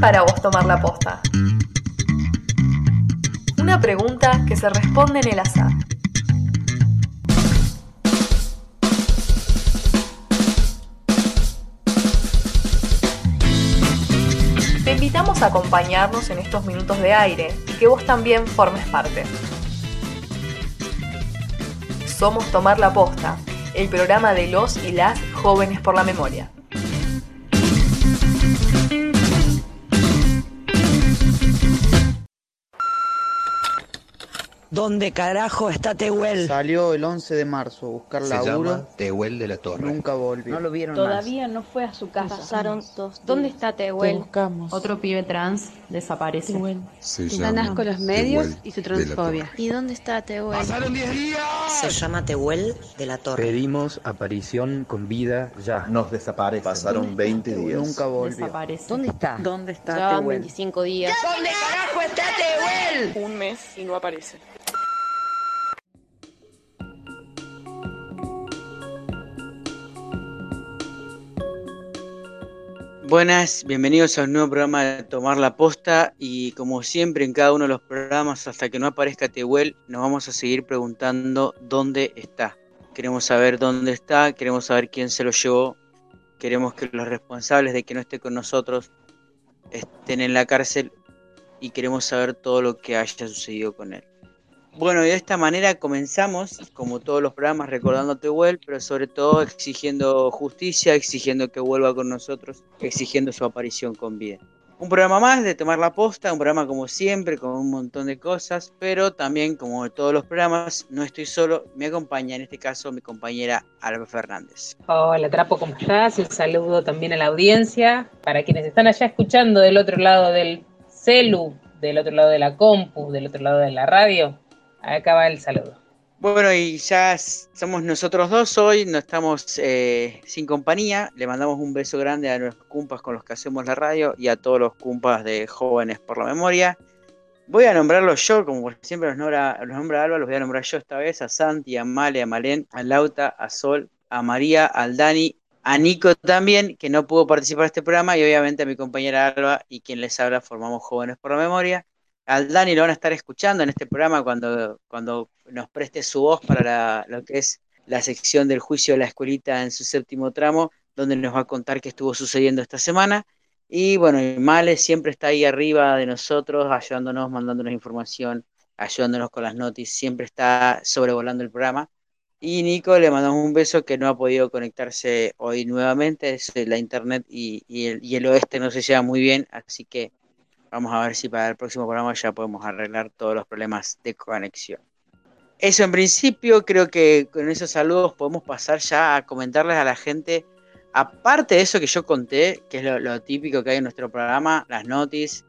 para vos tomar la posta? Una pregunta que se responde en el azar. Te invitamos a acompañarnos en estos minutos de aire y que vos también formes parte. Somos Tomar la Posta, el programa de los y las jóvenes por la memoria. ¿Dónde carajo está Tehuel? Salió el 11 de marzo a buscar Se laburo. llama Tehuel de la Torre. Nunca volvió. No lo vieron Todavía no fue a su casa. Pasaron dos ¿Dónde días. está Te Tehuel? buscamos. Otro pibe trans desaparece. Tehuel. Se llama asco los medios Tehuel y su de la Torre. transfobia. ¿Y dónde está Tehuel? Se llama Tehuel de la Torre. Pedimos aparición con vida ya. Nos desaparece. Pasaron 20 días. Nunca volvió. Desaparece. ¿Dónde está? ¿Dónde está Llevaban Tehuel? 25 días. ¿Dónde carajo está Tehuel? Un mes y no aparece. Buenas, bienvenidos a un nuevo programa de Tomar la Posta y como siempre en cada uno de los programas hasta que no aparezca Tehuel nos vamos a seguir preguntando dónde está. Queremos saber dónde está, queremos saber quién se lo llevó, queremos que los responsables de que no esté con nosotros estén en la cárcel y queremos saber todo lo que haya sucedido con él. Bueno, y de esta manera comenzamos, como todos los programas, recordando a pero sobre todo exigiendo justicia, exigiendo que vuelva con nosotros, exigiendo su aparición con vida. Un programa más de Tomar la Posta, un programa como siempre, con un montón de cosas, pero también, como todos los programas, no estoy solo, me acompaña en este caso mi compañera Alba Fernández. Hola Trapo, ¿cómo estás? Un saludo también a la audiencia. Para quienes están allá escuchando del otro lado del celu, del otro lado de la compu, del otro lado de la radio, acá va el saludo. Bueno, y ya somos nosotros dos hoy, no estamos eh, sin compañía. Le mandamos un beso grande a los cumpas con los que hacemos la radio y a todos los cumpas de jóvenes por la memoria. Voy a nombrarlos yo, como siempre los nombra, los nombra Alba, los voy a nombrar yo esta vez, a Santi, a Male, a Malén, a Lauta, a Sol, a María, al Dani, a Nico también, que no pudo participar de este programa, y obviamente a mi compañera Alba y quien les habla, formamos Jóvenes por la Memoria. Al Dani lo van a estar escuchando en este programa cuando, cuando nos preste su voz para la- lo que es la sección del juicio de la escuelita en su séptimo tramo, donde nos va a contar qué estuvo sucediendo esta semana. Y bueno, y Male siempre está ahí arriba de nosotros, ayudándonos, mandándonos información, ayudándonos con las noticias, siempre está sobrevolando el programa. Y Nico le mandamos un beso que no ha podido conectarse hoy nuevamente, es la internet y, y el, y el oeste no se lleva muy bien, así que vamos a ver si para el próximo programa ya podemos arreglar todos los problemas de conexión. Eso en principio, creo que con esos saludos podemos pasar ya a comentarles a la gente, aparte de eso que yo conté, que es lo, típico que hay en nuestro programa, las noticias,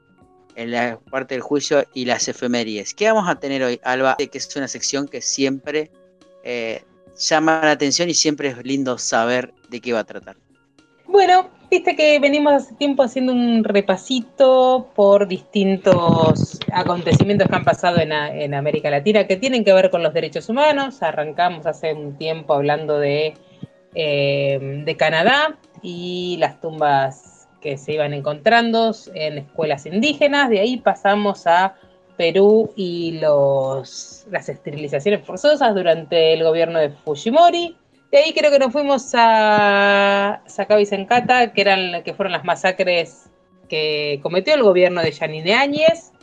en la parte del juicio y las efemérides. ¿Qué vamos a tener hoy, Alba? Que es una sección que siempre eh, llama la atención y siempre es lindo saber de qué va a tratar. Bueno, viste que venimos hace tiempo haciendo un repasito por distintos acontecimientos que han pasado en, en América Latina que tienen que ver con los derechos humanos. Arrancamos hace un tiempo hablando de, eh, de Canadá y las tumbas que se iban encontrando en escuelas indígenas. De ahí pasamos a Perú y los, las esterilizaciones forzosas durante el gobierno de Fujimori. De ahí creo que nos fuimos a Sacaba y Sencata, que, eran, que fueron las masacres que cometió el gobierno de Yanine Áñez.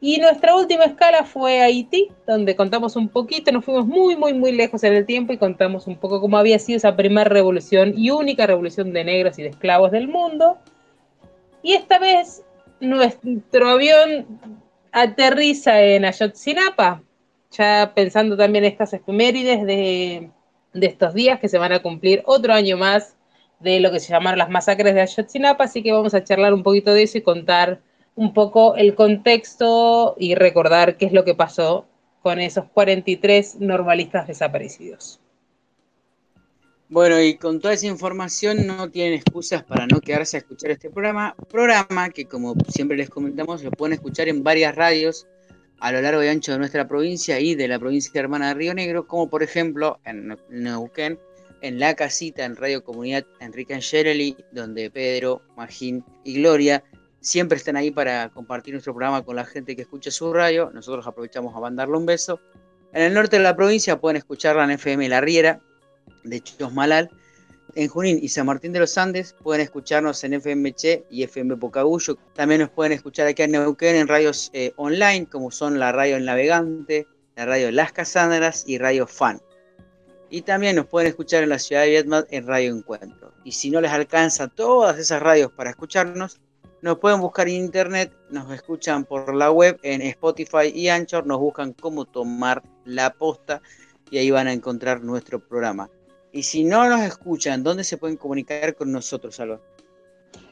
Y nuestra última escala fue Haití, donde contamos un poquito, nos fuimos muy, muy, muy lejos en el tiempo y contamos un poco cómo había sido esa primera revolución y única revolución de negros y de esclavos del mundo. Y esta vez nuestro avión aterriza en Ayotzinapa, ya pensando también estas efemérides de, de estos días que se van a cumplir otro año más de lo que se llamaron las masacres de Ayotzinapa, así que vamos a charlar un poquito de eso y contar un poco el contexto y recordar qué es lo que pasó con esos 43 normalistas desaparecidos. Bueno, y con toda esa información no tienen excusas para no quedarse a escuchar este programa. Programa que, como siempre les comentamos, lo pueden escuchar en varias radios a lo largo y ancho de nuestra provincia y de la provincia hermana de Río Negro, como por ejemplo en Neuquén, en La Casita, en Radio Comunidad Enrique Angelelli, donde Pedro, Magín y Gloria siempre están ahí para compartir nuestro programa con la gente que escucha su radio. Nosotros aprovechamos a mandarle un beso. En el norte de la provincia pueden escucharla en FM La Riera de Chosmalal. En Junín y San Martín de los Andes pueden escucharnos en FM Che y FM Pocagullo. También nos pueden escuchar aquí en Neuquén en radios eh, online como son la Radio El Navegante, la Radio Las Casandras y Radio Fan. Y también nos pueden escuchar en la ciudad de Vietnam en Radio Encuentro. Y si no les alcanza todas esas radios para escucharnos, nos pueden buscar en internet, nos escuchan por la web en Spotify y Anchor, nos buscan cómo tomar la posta y ahí van a encontrar nuestro programa. Y si no nos escuchan, ¿dónde se pueden comunicar con nosotros, Alba?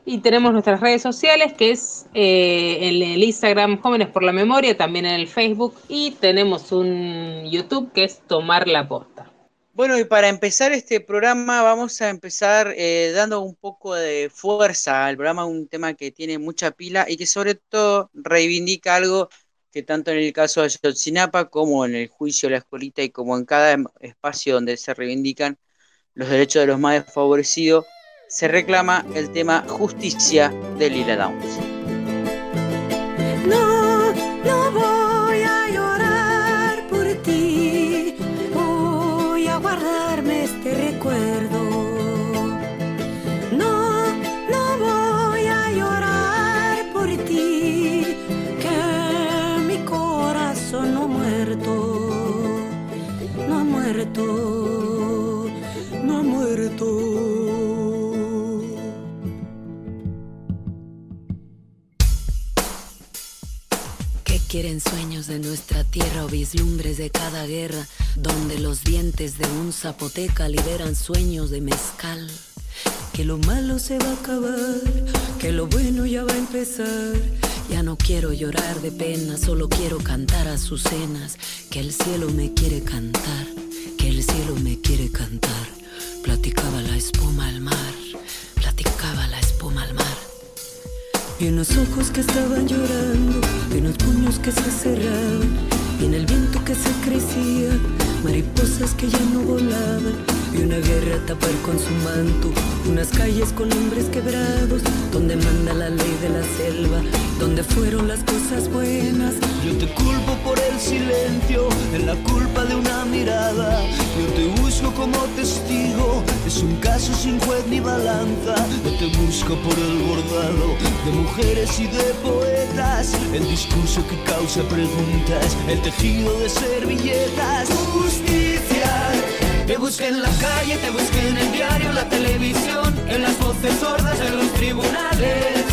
Y tenemos nuestras redes sociales, que es eh, en el Instagram Jóvenes por la Memoria, también en el Facebook, y tenemos un YouTube que es Tomar la Posta. Bueno, y para empezar este programa vamos a empezar eh, dando un poco de fuerza al programa, un tema que tiene mucha pila y que sobre todo reivindica algo que tanto en el caso de Yotzinapa como en el juicio de la escuelita y como en cada espacio donde se reivindican los derechos de los más desfavorecidos, se reclama el tema justicia de Lila Downs. Quieren sueños de nuestra tierra o vislumbres de cada guerra, donde los dientes de un zapoteca liberan sueños de mezcal? Que lo malo se va a acabar, que lo bueno ya va a empezar. Ya no quiero llorar de pena, solo quiero cantar a sus cenas, que el cielo me quiere cantar, que el cielo me quiere cantar. Platicaba la espuma al mar, Y unos ojos que estaban llorando, y unos puños que se cerraban, y en el viento que se crecía, mariposas que ya no volaban, y una guerra a tapar con su manto, unas calles con hombres quebrados, donde manda la ley de la selva, donde fueron las cosas buenas. Yo te culpo por silencio, en la culpa de una mirada. Yo te busco como testigo, es un caso sin juez ni balanza. Yo te busco por el bordado de mujeres y de poetas, el discurso que causa preguntas, el tejido de servilletas. Justicia. Te busqué en la calle, te busqué en el diario, la televisión, en las voces sordas de los tribunales.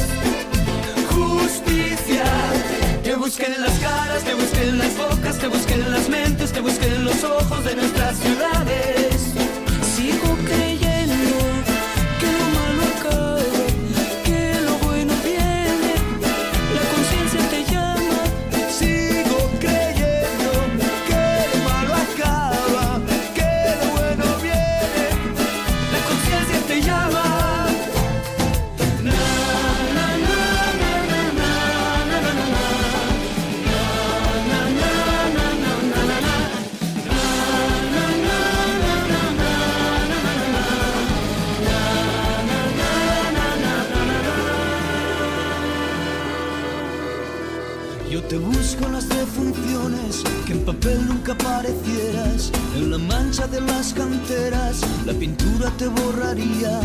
Justicia. Busqué en las caras, te busqué en las bocas, te busqué en las mentes, te busqué en los ojos de nuestras ciudades. Sigo creyendo nunca aparecieras, en la mancha de las canteras, la pintura te borraría,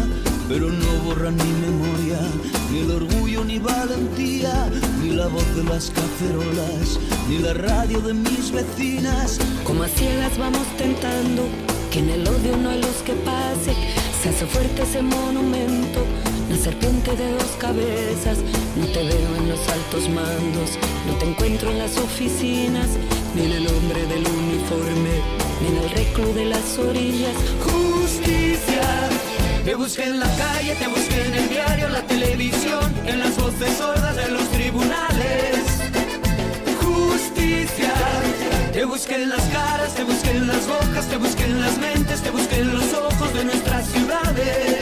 pero no borra ni memoria, ni el orgullo ni valentía, ni la voz de las cacerolas, ni la radio de mis vecinas. Como a ciegas vamos tentando que en el odio no hay luz que pase. Se hace fuerte ese monumento, la serpiente de dos cabezas. No te veo en los altos mandos, no te encuentro en las oficinas, ni en el hombre del uniforme, ni en el reclu de las orillas. Justicia. Te busqué en la calle, te busqué en el diario, la televisión, en las voces sordas de los tribunales. Justicia. Te busqué en las caras, te busqué en las bocas, te busqué en las mentes, te busqué en los ojos de nuestras ciudades.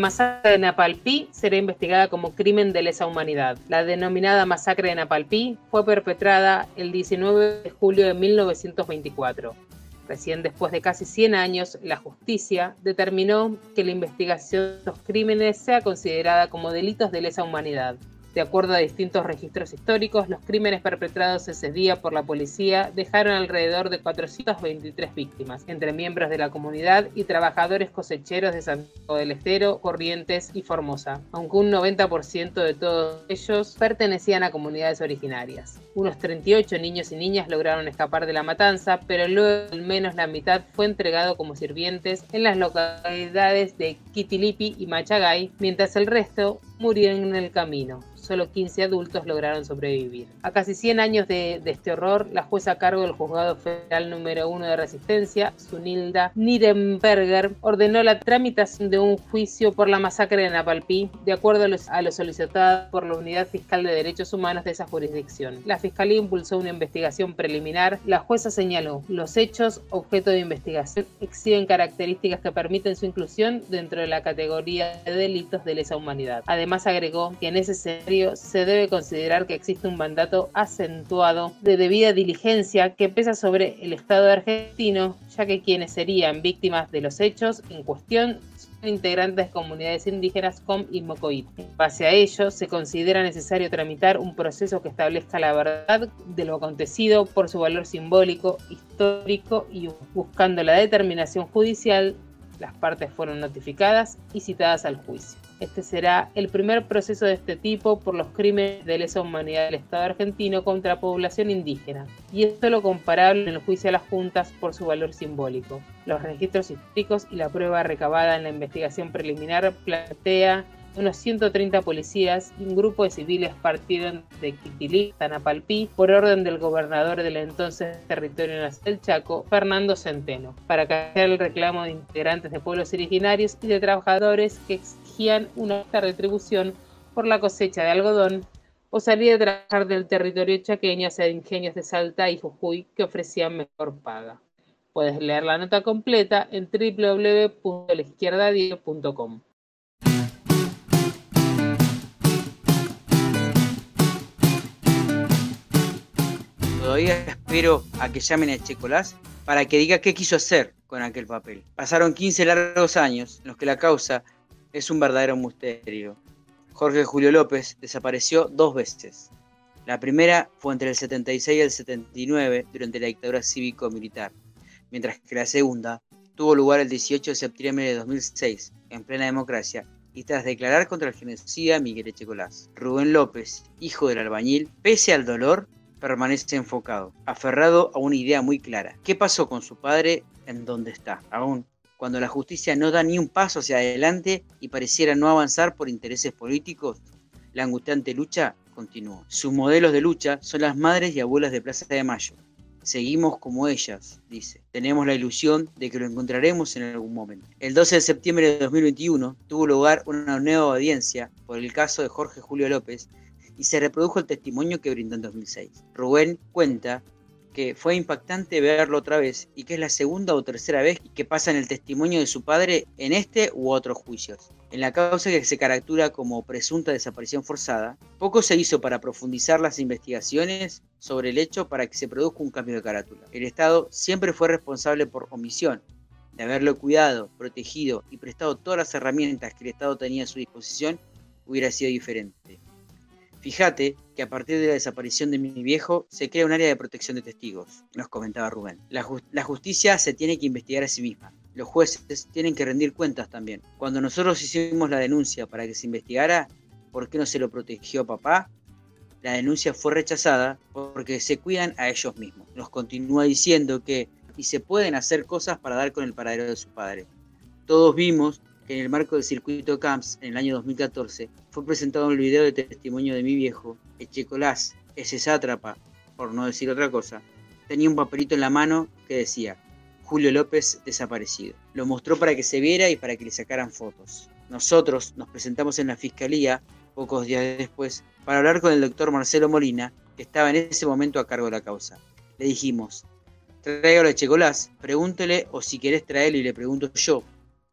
Masacre de Napalpí será investigada como crimen de lesa humanidad. La denominada masacre de Napalpí fue perpetrada el 19 de julio de 1924. Recién después de casi 100 años, la justicia determinó que la investigación de los crímenes sea considerada como delitos de lesa humanidad. De acuerdo a distintos registros históricos, los crímenes perpetrados ese día por la policía dejaron alrededor de 423 víctimas, entre miembros de la comunidad y trabajadores cosecheros de Santiago del Estero, Corrientes y Formosa, aunque un 90% de todos ellos pertenecían a comunidades originarias. Unos 38 niños y niñas lograron escapar de la matanza, pero luego al menos la mitad fue entregado como sirvientes en las localidades de Kitilipi y Machagay, mientras el resto murieron en el camino solo 15 adultos lograron sobrevivir. A casi 100 años de, este horror, la jueza a cargo del juzgado federal número 1 de resistencia, Sunilda Nirenberger, ordenó la tramitación de un juicio por la masacre de Napalpí, de acuerdo a lo, solicitado por la Unidad Fiscal de Derechos Humanos de esa jurisdicción. La Fiscalía impulsó una investigación preliminar. La jueza señaló, los hechos objeto de investigación exhiben características que permiten su inclusión dentro de la categoría de delitos de lesa humanidad. Además agregó que en ese escenario se debe considerar que existe un mandato acentuado de debida diligencia que pesa sobre el Estado argentino, ya que quienes serían víctimas de los hechos en cuestión son integrantes de comunidades indígenas COM y Mocoit. En base a ello, se considera necesario tramitar un proceso que establezca la verdad de lo acontecido por su valor simbólico, histórico y buscando la determinación judicial, las partes fueron notificadas y citadas al juicio. Este será el primer proceso de este tipo por los crímenes de lesa humanidad del Estado argentino contra población indígena, y es solo comparable en el juicio a las juntas por su valor simbólico. Los registros históricos y la prueba recabada en la investigación preliminar plantea unos 130 policías y un grupo de civiles partieron de Quitilí, Tanapalpí, por orden del gobernador del entonces territorio nacional Chaco, Fernando Centeno, para callar el reclamo de integrantes de pueblos originarios y de trabajadores que una alta retribución por la cosecha de algodón o salir a trabajar del territorio chaqueño hacia ingenios de Salta y Jujuy que ofrecían mejor paga. Puedes leer la nota completa en www.laizquierdadio.com. Todavía espero a que llamen a Checolás para que diga qué quiso hacer con aquel papel. Pasaron 15 largos años en los que la causa es un verdadero misterio. Jorge Julio López desapareció dos veces. La primera fue entre el 76 y el 79 durante la dictadura cívico-militar, mientras que la segunda tuvo lugar el 18 de septiembre de 2006, en plena democracia, y tras declarar contra el genocida Miguel Echecolás. Rubén López, hijo del albañil, pese al dolor, permanece enfocado, aferrado a una idea muy clara. ¿Qué pasó con su padre? ¿En dónde está? Aún cuando la justicia no da ni un paso hacia adelante y pareciera no avanzar por intereses políticos, la angustiante lucha continuó. Sus modelos de lucha son las madres y abuelas de Plaza de Mayo. Seguimos como ellas, dice. Tenemos la ilusión de que lo encontraremos en algún momento. El 12 de septiembre de 2021 tuvo lugar una nueva audiencia por el caso de Jorge Julio López y se reprodujo el testimonio que brindó en 2006. Rubén cuenta que fue impactante verlo otra vez y que es la segunda o tercera vez que pasa en el testimonio de su padre en este u otros juicios. En la causa que se caracteriza como presunta desaparición forzada, poco se hizo para profundizar las investigaciones sobre el hecho para que se produzca un cambio de carátula. El Estado siempre fue responsable por omisión, de haberlo cuidado, protegido y prestado todas las herramientas que el Estado tenía a su disposición, hubiera sido diferente. Fíjate que a partir de la desaparición de mi viejo se crea un área de protección de testigos, nos comentaba Rubén. La, justicia se tiene que investigar a sí misma. Los jueces tienen que rendir cuentas también. Cuando nosotros hicimos la denuncia para que se investigara por qué no se lo protegió papá, la denuncia fue rechazada porque se cuidan a ellos mismos. Nos continúa diciendo que y se pueden hacer cosas para dar con el paradero de su padre. Todos vimos en el marco del circuito CAMPS en el año 2014 fue presentado el video de testimonio de mi viejo, Echecolás, ese sátrapa, por no decir otra cosa, tenía un papelito en la mano que decía Julio López desaparecido. Lo mostró para que se viera y para que le sacaran fotos. Nosotros nos presentamos en la fiscalía pocos días después para hablar con el doctor Marcelo Molina, que estaba en ese momento a cargo de la causa. Le dijimos, tráigalo a Echecolás, pregúntele o si querés traerlo y le pregunto yo,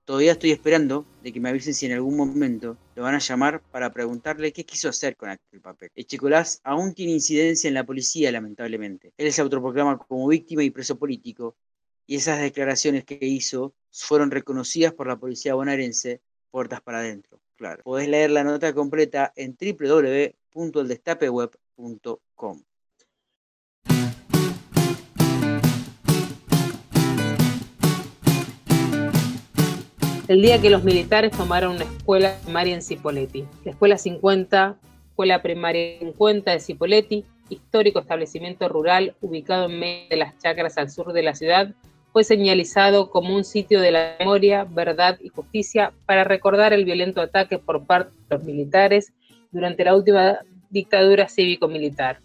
Todavía estoy esperando de que me avisen si en algún momento lo van a llamar para preguntarle qué quiso hacer con aquel papel. Echecolás aún tiene incidencia en la policía, lamentablemente. Él se autoproclama como víctima y preso político, y esas declaraciones que hizo fueron reconocidas por la policía bonaerense puertas para adentro. Claro. Podés leer la nota completa en www.eldestapeweb.com. el día que los militares tomaron una escuela primaria en Cipoletti. La escuela 50, escuela primaria 50 de Cipoletti, histórico establecimiento rural ubicado en medio de las chacras al sur de la ciudad, fue señalizado como un sitio de la memoria, verdad y justicia para recordar el violento ataque por parte de los militares durante la última dictadura cívico-militar.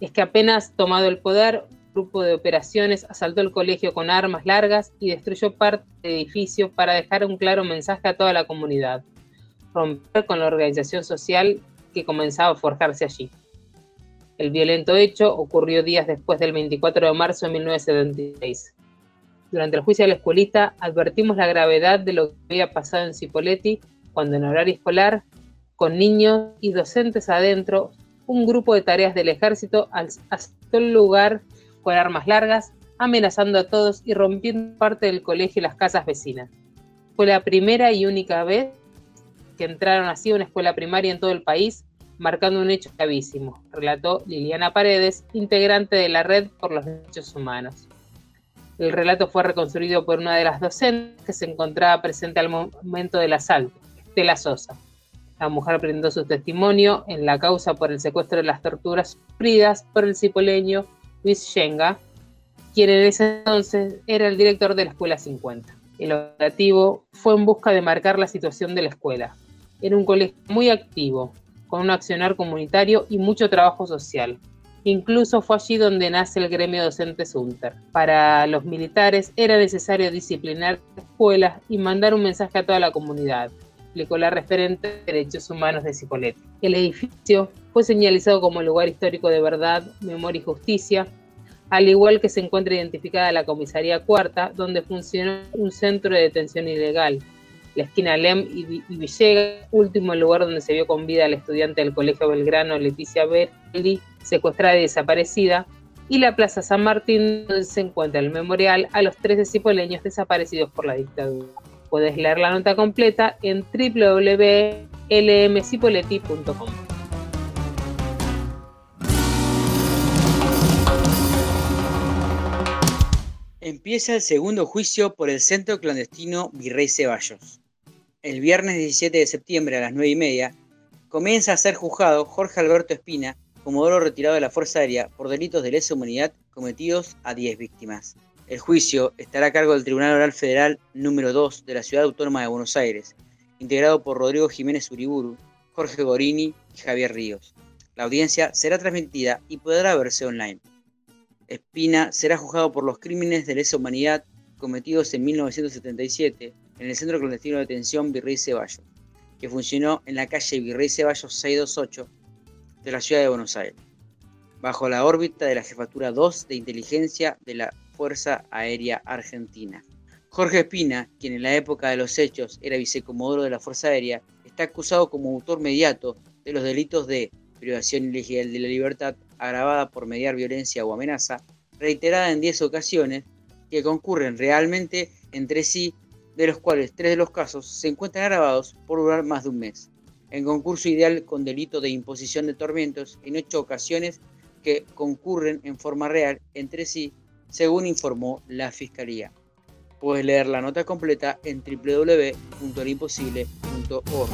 Es que apenas tomado el poder, grupo de operaciones asaltó el colegio con armas largas y destruyó parte del edificio para dejar un claro mensaje a toda la comunidad, romper con la organización social que comenzaba a forjarse allí. El violento hecho ocurrió días después del 24 de marzo de 1976. Durante el juicio de la escuelita advertimos la gravedad de lo que había pasado en Cipoletti cuando en horario escolar, con niños y docentes adentro, un grupo de tareas del ejército asaltó el lugar con armas largas, amenazando a todos y rompiendo parte del colegio y las casas vecinas. Fue la primera y única vez que entraron así a una escuela primaria en todo el país, marcando un hecho gravísimo, relató Liliana Paredes, integrante de la Red por los Derechos Humanos. El relato fue reconstruido por una de las docentes que se encontraba presente al momento del asalto, Estela Sosa. La mujer brindó su testimonio en la causa por el secuestro de las torturas sufridas por el cipoleño Luis Shenga, quien en ese entonces era el director de la Escuela 50. El operativo fue en busca de marcar la situación de la escuela. Era un colegio muy activo, con un accionar comunitario y mucho trabajo social. Incluso fue allí donde nace el gremio docente Sunter. Para los militares era necesario disciplinar escuelas y mandar un mensaje a toda la comunidad, explicó la referente de Derechos Humanos de Cipolletti. El edificio fue señalizado como lugar histórico de verdad, memoria y justicia, al igual que se encuentra identificada la comisaría cuarta, donde funcionó un centro de detención ilegal. La esquina Lem y Villegas, último lugar donde se vio con vida al estudiante del Colegio Belgrano Leticia Berli, secuestrada y desaparecida, y la Plaza San Martín, donde se encuentra el memorial a los 13 cipoleños desaparecidos por la dictadura. Puedes leer la nota completa en www.lmcipoletti.com. Empieza el segundo juicio por el centro clandestino Virrey Ceballos. El viernes 17 de septiembre a las 9 y media comienza a ser juzgado Jorge Alberto Espina, comodoro retirado de la Fuerza Aérea, por delitos de lesa humanidad cometidos a 10 víctimas. El juicio estará a cargo del Tribunal Oral Federal número 2 de la Ciudad Autónoma de Buenos Aires, integrado por Rodrigo Jiménez Uriburu, Jorge Gorini y Javier Ríos. La audiencia será transmitida y podrá verse online. Espina será juzgado por los crímenes de lesa humanidad cometidos en 1977 en el Centro Clandestino de Detención Virrey Ceballos, que funcionó en la calle Virrey Ceballos 628 de la ciudad de Buenos Aires, bajo la órbita de la Jefatura 2 de Inteligencia de la Fuerza Aérea Argentina. Jorge Espina, quien en la época de los hechos era vicecomodoro de la Fuerza Aérea, está acusado como autor mediato de los delitos de privación ilegal de la libertad agravada por mediar violencia o amenaza, reiterada en 10 ocasiones, que concurren realmente entre sí, de los cuales tres de los casos se encuentran agravados por durar más de un mes. En concurso ideal con delito de imposición de tormentos en ocho ocasiones que concurren en forma real entre sí, según informó la Fiscalía. Puedes leer la nota completa en www.elimposible.org.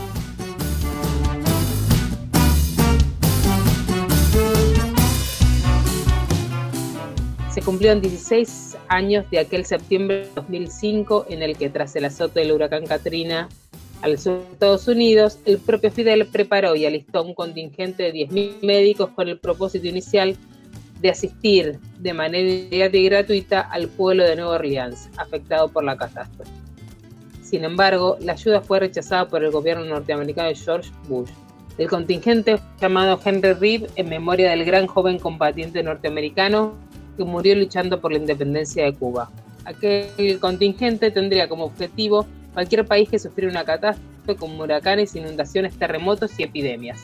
Se cumplieron 16 años de aquel septiembre de 2005 en el que tras el azote del huracán Katrina al sur de Estados Unidos, el propio Fidel preparó y alistó un contingente de 10.000 médicos con el propósito inicial de asistir de manera gratuita al pueblo de Nueva Orleans, afectado por la catástrofe. Sin embargo, la ayuda fue rechazada por el gobierno norteamericano de George Bush. El contingente llamado Henry Reed en memoria del gran joven combatiente norteamericano que murió luchando por la independencia de Cuba. Aquel contingente tendría como objetivo cualquier país que sufriera una catástrofe como huracanes, inundaciones, terremotos y epidemias.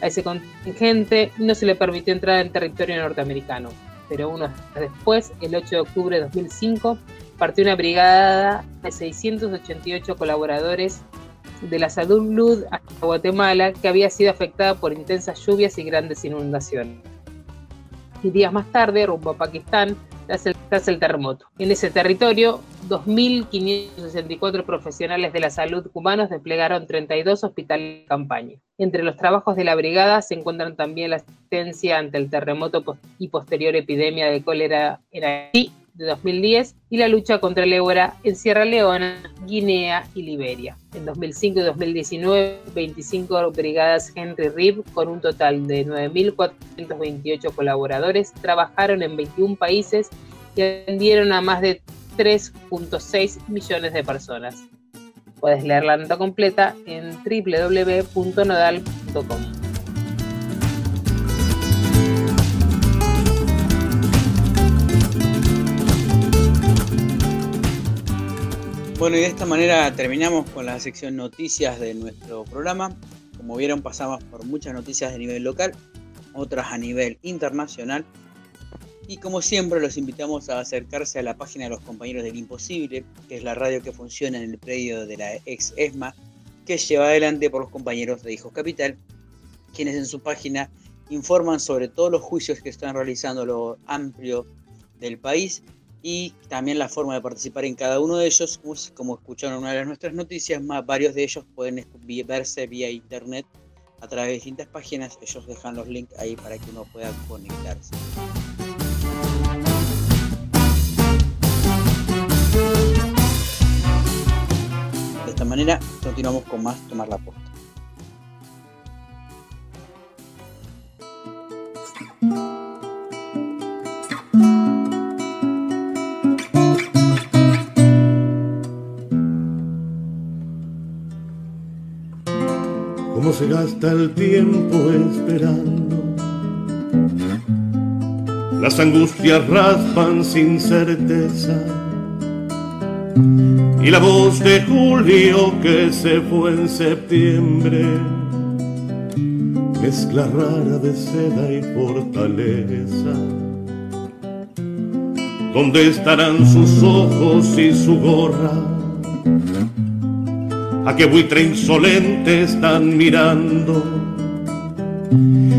A ese contingente no se le permitió entrar en territorio norteamericano, pero unos después, el 8 de octubre de 2005, partió una brigada de 688 colaboradores de la salud a Guatemala que había sido afectada por intensas lluvias y grandes inundaciones. Y días más tarde, rumbo a Pakistán, tras el, terremoto. En ese territorio, 2.564 profesionales de la salud cubanos desplegaron 32 hospitales de campaña. Entre los trabajos de la brigada se encuentran también la asistencia ante el terremoto y posterior epidemia de cólera en Haití de 2010 y la lucha contra el ébola en Sierra Leona, Guinea y Liberia. En 2005 y 2019, 25 brigadas Henry Reeve, con un total de 9.428 colaboradores, trabajaron en 21 países y atendieron a más de 3.6 millones de personas. Puedes leer la nota completa en www.nodal.com. Bueno, y de esta manera terminamos con la sección noticias de nuestro programa. Como vieron, pasamos por muchas noticias de nivel local, otras a nivel internacional. Y como siempre, los invitamos a acercarse a la página de los compañeros del Imposible, que es la radio que funciona en el predio de la ex ESMA, que lleva adelante por los compañeros de Hijos Capital, quienes en su página informan sobre todos los juicios que están realizando lo amplio del país y también la forma de participar en cada uno de ellos, como escucharon una de nuestras noticias, más varios de ellos pueden verse vía internet a través de distintas páginas, ellos dejan los links ahí para que uno pueda conectarse. De esta manera continuamos con más Tomar la Posta. Se gasta el tiempo esperando. Las angustias raspan sin certeza. Y la voz de Julio que se fue en septiembre, mezcla rara de seda y fortaleza. ¿Dónde estarán sus ojos y su gorra? A qué buitre insolente están mirando,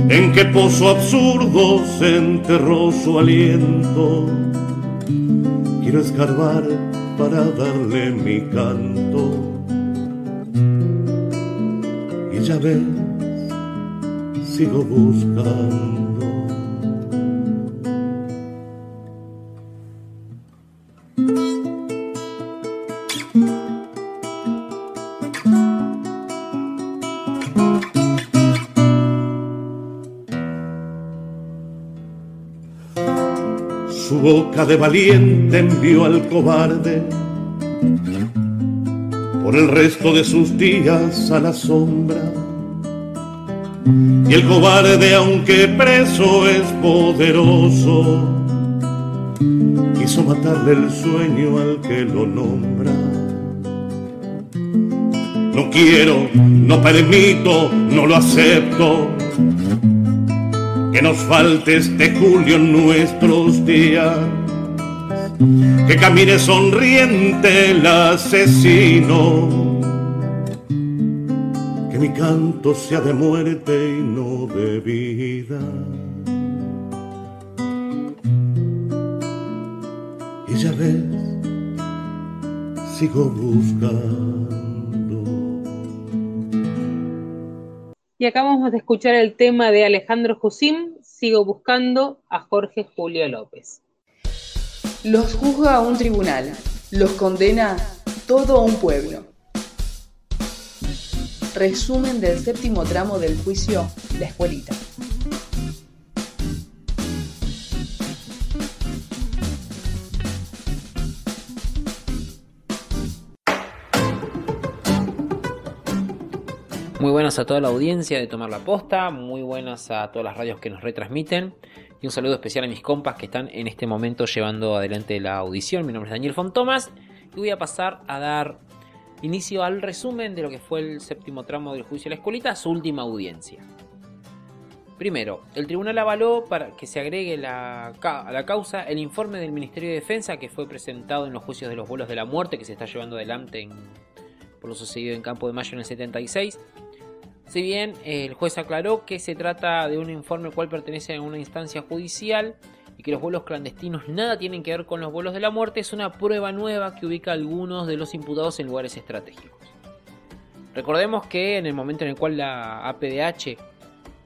en qué pozo absurdo se enterró su aliento. Quiero escarbar para darle mi canto. Y ya ves, sigo buscando. Su boca de valiente envió al cobarde por el resto de sus días a la sombra. Y el cobarde, aunque preso, es poderoso. Quiso matarle el sueño al que lo nombra. No quiero, no permito, no lo acepto que nos falte este julio en nuestros días, que camine sonriente el asesino, que mi canto sea de muerte y no de vida. Y ya ves, sigo buscando. Y acabamos de escuchar el tema de Alejandro Jusim, Sigo buscando a Jorge Julio López. Los juzga un tribunal, los condena todo un pueblo. Resumen del séptimo tramo del juicio La Escuelita. Muy buenas a toda la audiencia de Tomar la Posta, muy buenas a todas las radios que nos retransmiten y un saludo especial a mis compas que están en este momento llevando adelante la audición. Mi nombre es Daniel Fontomas y voy a pasar a dar inicio al resumen de lo que fue el séptimo tramo del juicio de la escolita, su última audiencia. Primero, el tribunal avaló para que se agregue a la causa el informe del Ministerio de Defensa que fue presentado en los juicios de los vuelos de la muerte que se está llevando adelante en, por lo sucedido en Campo de Mayo en el 76. Si bien el juez aclaró que se trata de un informe el cual pertenece a una instancia judicial y que los vuelos clandestinos nada tienen que ver con los vuelos de la muerte, es una prueba nueva que ubica a algunos de los imputados en lugares estratégicos. Recordemos que en el momento en el cual la APDH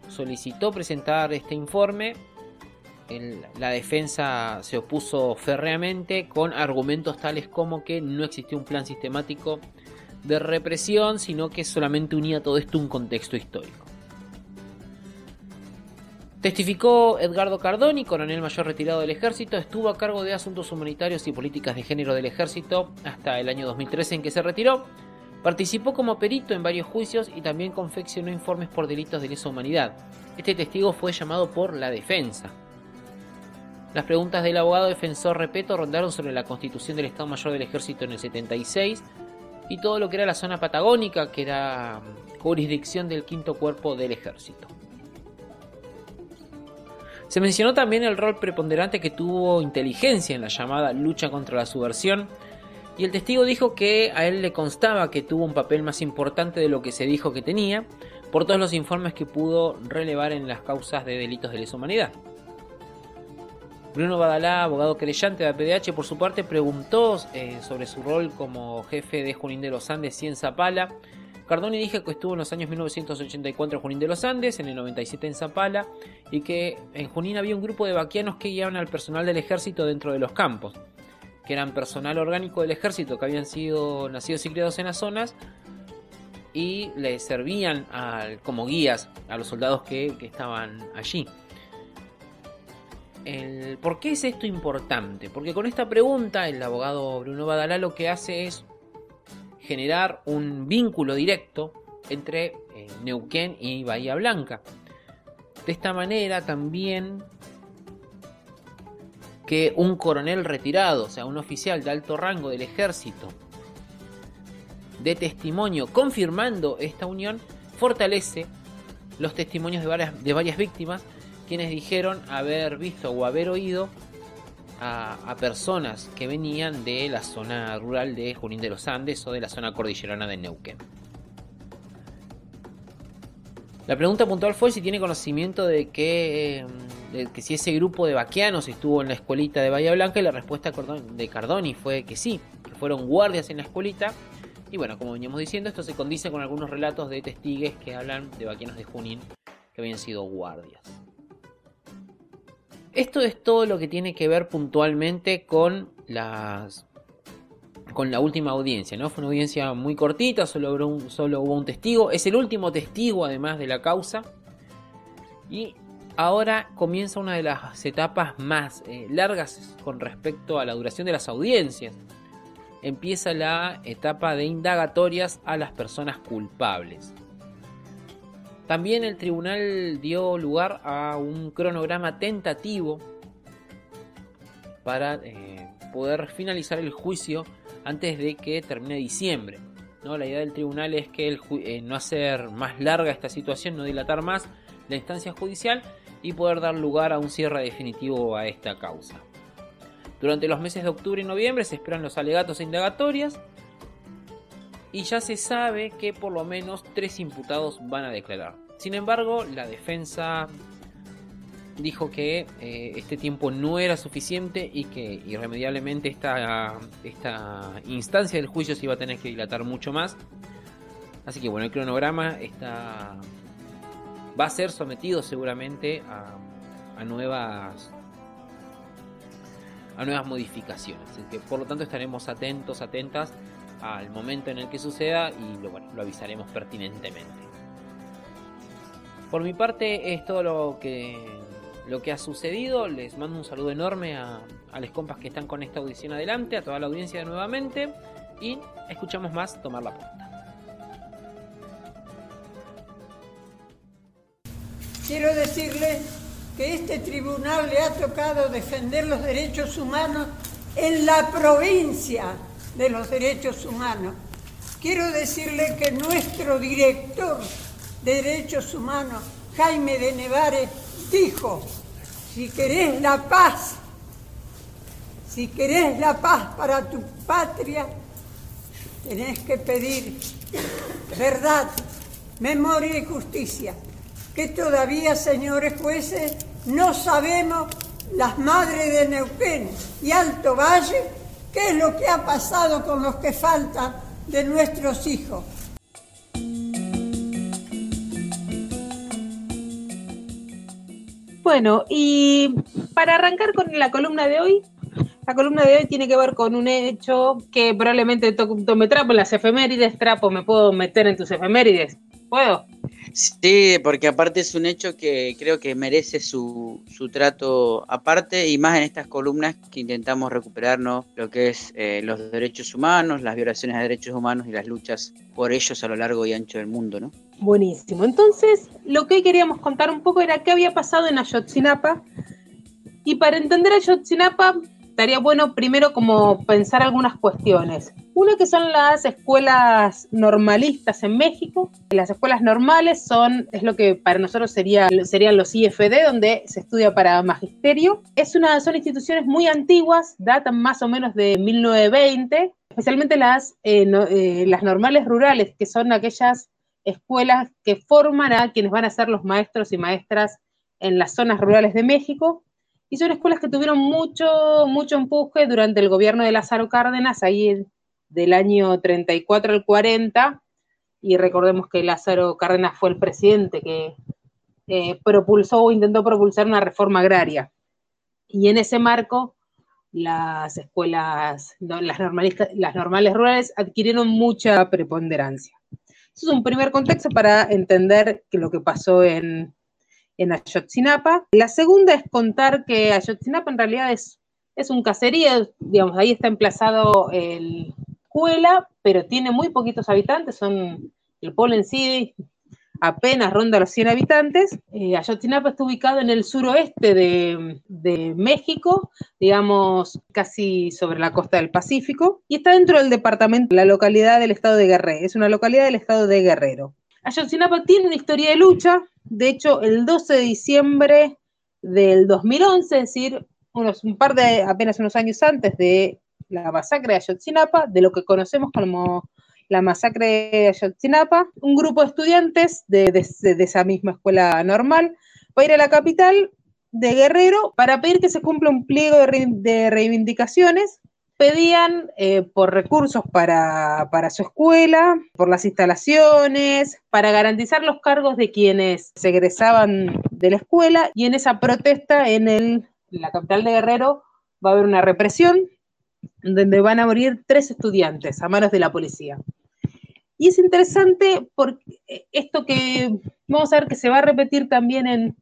solicitó presentar este informe, la defensa se opuso férreamente con argumentos tales como que no existía un plan sistemático de represión, sino que solamente unía todo esto un contexto histórico. Testificó Edgardo Cardoni, coronel mayor retirado del ejército, estuvo a cargo de asuntos humanitarios y políticas de género del ejército hasta el año 2013 en que se retiró. Participó como perito en varios juicios y también confeccionó informes por delitos de lesa humanidad. Este testigo fue llamado por la defensa. Las preguntas del abogado defensor Repeto rondaron sobre la constitución del Estado Mayor del Ejército en el 76 y todo lo que era la zona patagónica, que era jurisdicción del quinto cuerpo del ejército. Se mencionó también el rol preponderante que tuvo inteligencia en la llamada lucha contra la subversión, y el testigo dijo que a él le constaba que tuvo un papel más importante de lo que se dijo que tenía, por todos los informes que pudo relevar en las causas de delitos de lesa humanidad. Bruno Badalá, abogado querellante de APDH, por su parte preguntó eh, sobre su rol como jefe de Junín de los Andes y en Zapala, Cardoni dijo que estuvo en los años 1984 en Junín de los Andes, en el 97 en Zapala, y que en Junín había un grupo de vaquianos que guiaban al personal del ejército dentro de los campos, que eran personal orgánico del ejército que habían sido nacidos y criados en las zonas y le servían como guías a los soldados que, estaban allí. ¿Por qué es esto importante? Porque con esta pregunta el abogado Bruno Badalá lo que hace es generar un vínculo directo entre eh, Neuquén y Bahía Blanca. De esta manera también que un coronel retirado, o sea, un oficial de alto rango del ejército, de testimonio confirmando esta unión, fortalece los testimonios de varias, de varias víctimas quienes dijeron haber visto o haber oído a, personas que venían de la zona rural de Junín de los Andes o de la zona cordillerana de Neuquén. La pregunta puntual fue si tiene conocimiento de que, de que si ese grupo de vaqueanos estuvo en la escuelita de Bahía Blanca y la respuesta de Cardoni fue que sí, que fueron guardias en la escuelita. Y bueno, como veníamos diciendo, esto se condice con algunos relatos de testigues que hablan de vaqueanos de Junín que habían sido guardias. Esto es todo lo que tiene que ver puntualmente con las con la última audiencia, ¿no? Fue una audiencia muy cortita, solo, hubo un, solo hubo un testigo, es el último testigo además de la causa. Y ahora comienza una de las etapas más eh, largas con respecto a la duración de las audiencias. Empieza la etapa de indagatorias a las personas culpables. También el tribunal dio lugar a un cronograma tentativo para eh, poder finalizar el juicio antes de que termine diciembre. ¿no? La idea del tribunal es que el eh, no hacer más larga esta situación, no dilatar más la instancia judicial y poder dar lugar a un cierre definitivo a esta causa. Durante los meses de octubre y noviembre se esperan los alegatos e indagatorias y ya se sabe que por lo menos tres imputados van a declarar. Sin embargo, la defensa dijo que eh, este tiempo no era suficiente y que irremediablemente esta, esta instancia del juicio se iba a tener que dilatar mucho más. Así que bueno, el cronograma está, va a ser sometido seguramente a, a nuevas a nuevas modificaciones. que, por lo tanto estaremos atentos, atentas al momento en el que suceda y lo, lo avisaremos pertinentemente. Por mi parte es todo lo que, lo que ha sucedido. Les mando un saludo enorme a, a los compas que están con esta audición adelante, a toda la audiencia nuevamente y escuchamos más Tomar la Puerta. Quiero decirle que este tribunal le ha tocado defender los derechos humanos en la provincia de los derechos humanos, quiero decirle que nuestro director de Derechos Humanos, Jaime de Nevares, dijo, si querés la paz, si querés la paz para tu patria, tenés que pedir verdad, memoria y justicia, que todavía, señores jueces, no sabemos las madres de Neuquén y Alto Valle qué es lo que ha pasado con los que faltan de nuestros hijos. Bueno, y para arrancar con la columna de hoy, la columna de hoy tiene que ver con un hecho que probablemente to- tome trapo en las efemérides. Trapo, ¿me puedo meter en tus efemérides? ¿Puedo? Sí, porque aparte es un hecho que creo que merece su, su trato aparte y más en estas columnas que intentamos recuperarnos lo que es eh, los derechos humanos, las violaciones de derechos humanos y las luchas por ellos a lo largo y ancho del mundo, ¿no? Buenísimo. Entonces, lo que hoy queríamos contar un poco era qué había pasado en Ayotzinapa. Y para entender Ayotzinapa, estaría bueno primero como pensar algunas cuestiones. Una que son las escuelas normalistas en México. Las escuelas normales son, es lo que para nosotros sería, serían los IFD, donde se estudia para magisterio. Es una, son instituciones muy antiguas, datan más o menos de 1920, especialmente las, eh, no- eh, las normales rurales, que son aquellas escuelas que forman a quienes van a ser los maestros y maestras en las zonas rurales de México. Y son escuelas que tuvieron mucho, mucho empuje durante el gobierno de Lázaro Cárdenas, ahí del año 34 al 40. Y recordemos que Lázaro Cárdenas fue el presidente que eh, propulsó o intentó propulsar una reforma agraria. Y en ese marco, las escuelas, no, las, las normales rurales adquirieron mucha preponderancia. Eso es un primer contexto para entender lo que pasó en, en Ayotzinapa. La segunda es contar que Ayotzinapa en realidad es, es un caserío, digamos, ahí está emplazado el escuela, pero tiene muy poquitos habitantes, son el pueblo en sí apenas ronda los 100 habitantes. Eh, Ayotzinapa está ubicado en el suroeste de, de México, digamos, casi sobre la costa del Pacífico, y está dentro del departamento, la localidad del estado de Guerrero, es una localidad del estado de Guerrero. Ayotzinapa tiene una historia de lucha, de hecho, el 12 de diciembre del 2011, es decir, unos, un par de, apenas unos años antes de la masacre de Ayotzinapa, de lo que conocemos como la masacre de Ayotzinapa, un grupo de estudiantes de, de, esa misma escuela normal va a ir a la capital de Guerrero para pedir que se cumpla un pliego de, de reivindicaciones. Pedían eh, por recursos para, para, su escuela, por las instalaciones, para garantizar los cargos de quienes se egresaban de la escuela y en esa protesta en, el, en la capital de Guerrero va a haber una represión donde van a morir tres estudiantes a manos de la policía. Y es interesante porque esto que vamos a ver que se va a repetir también en,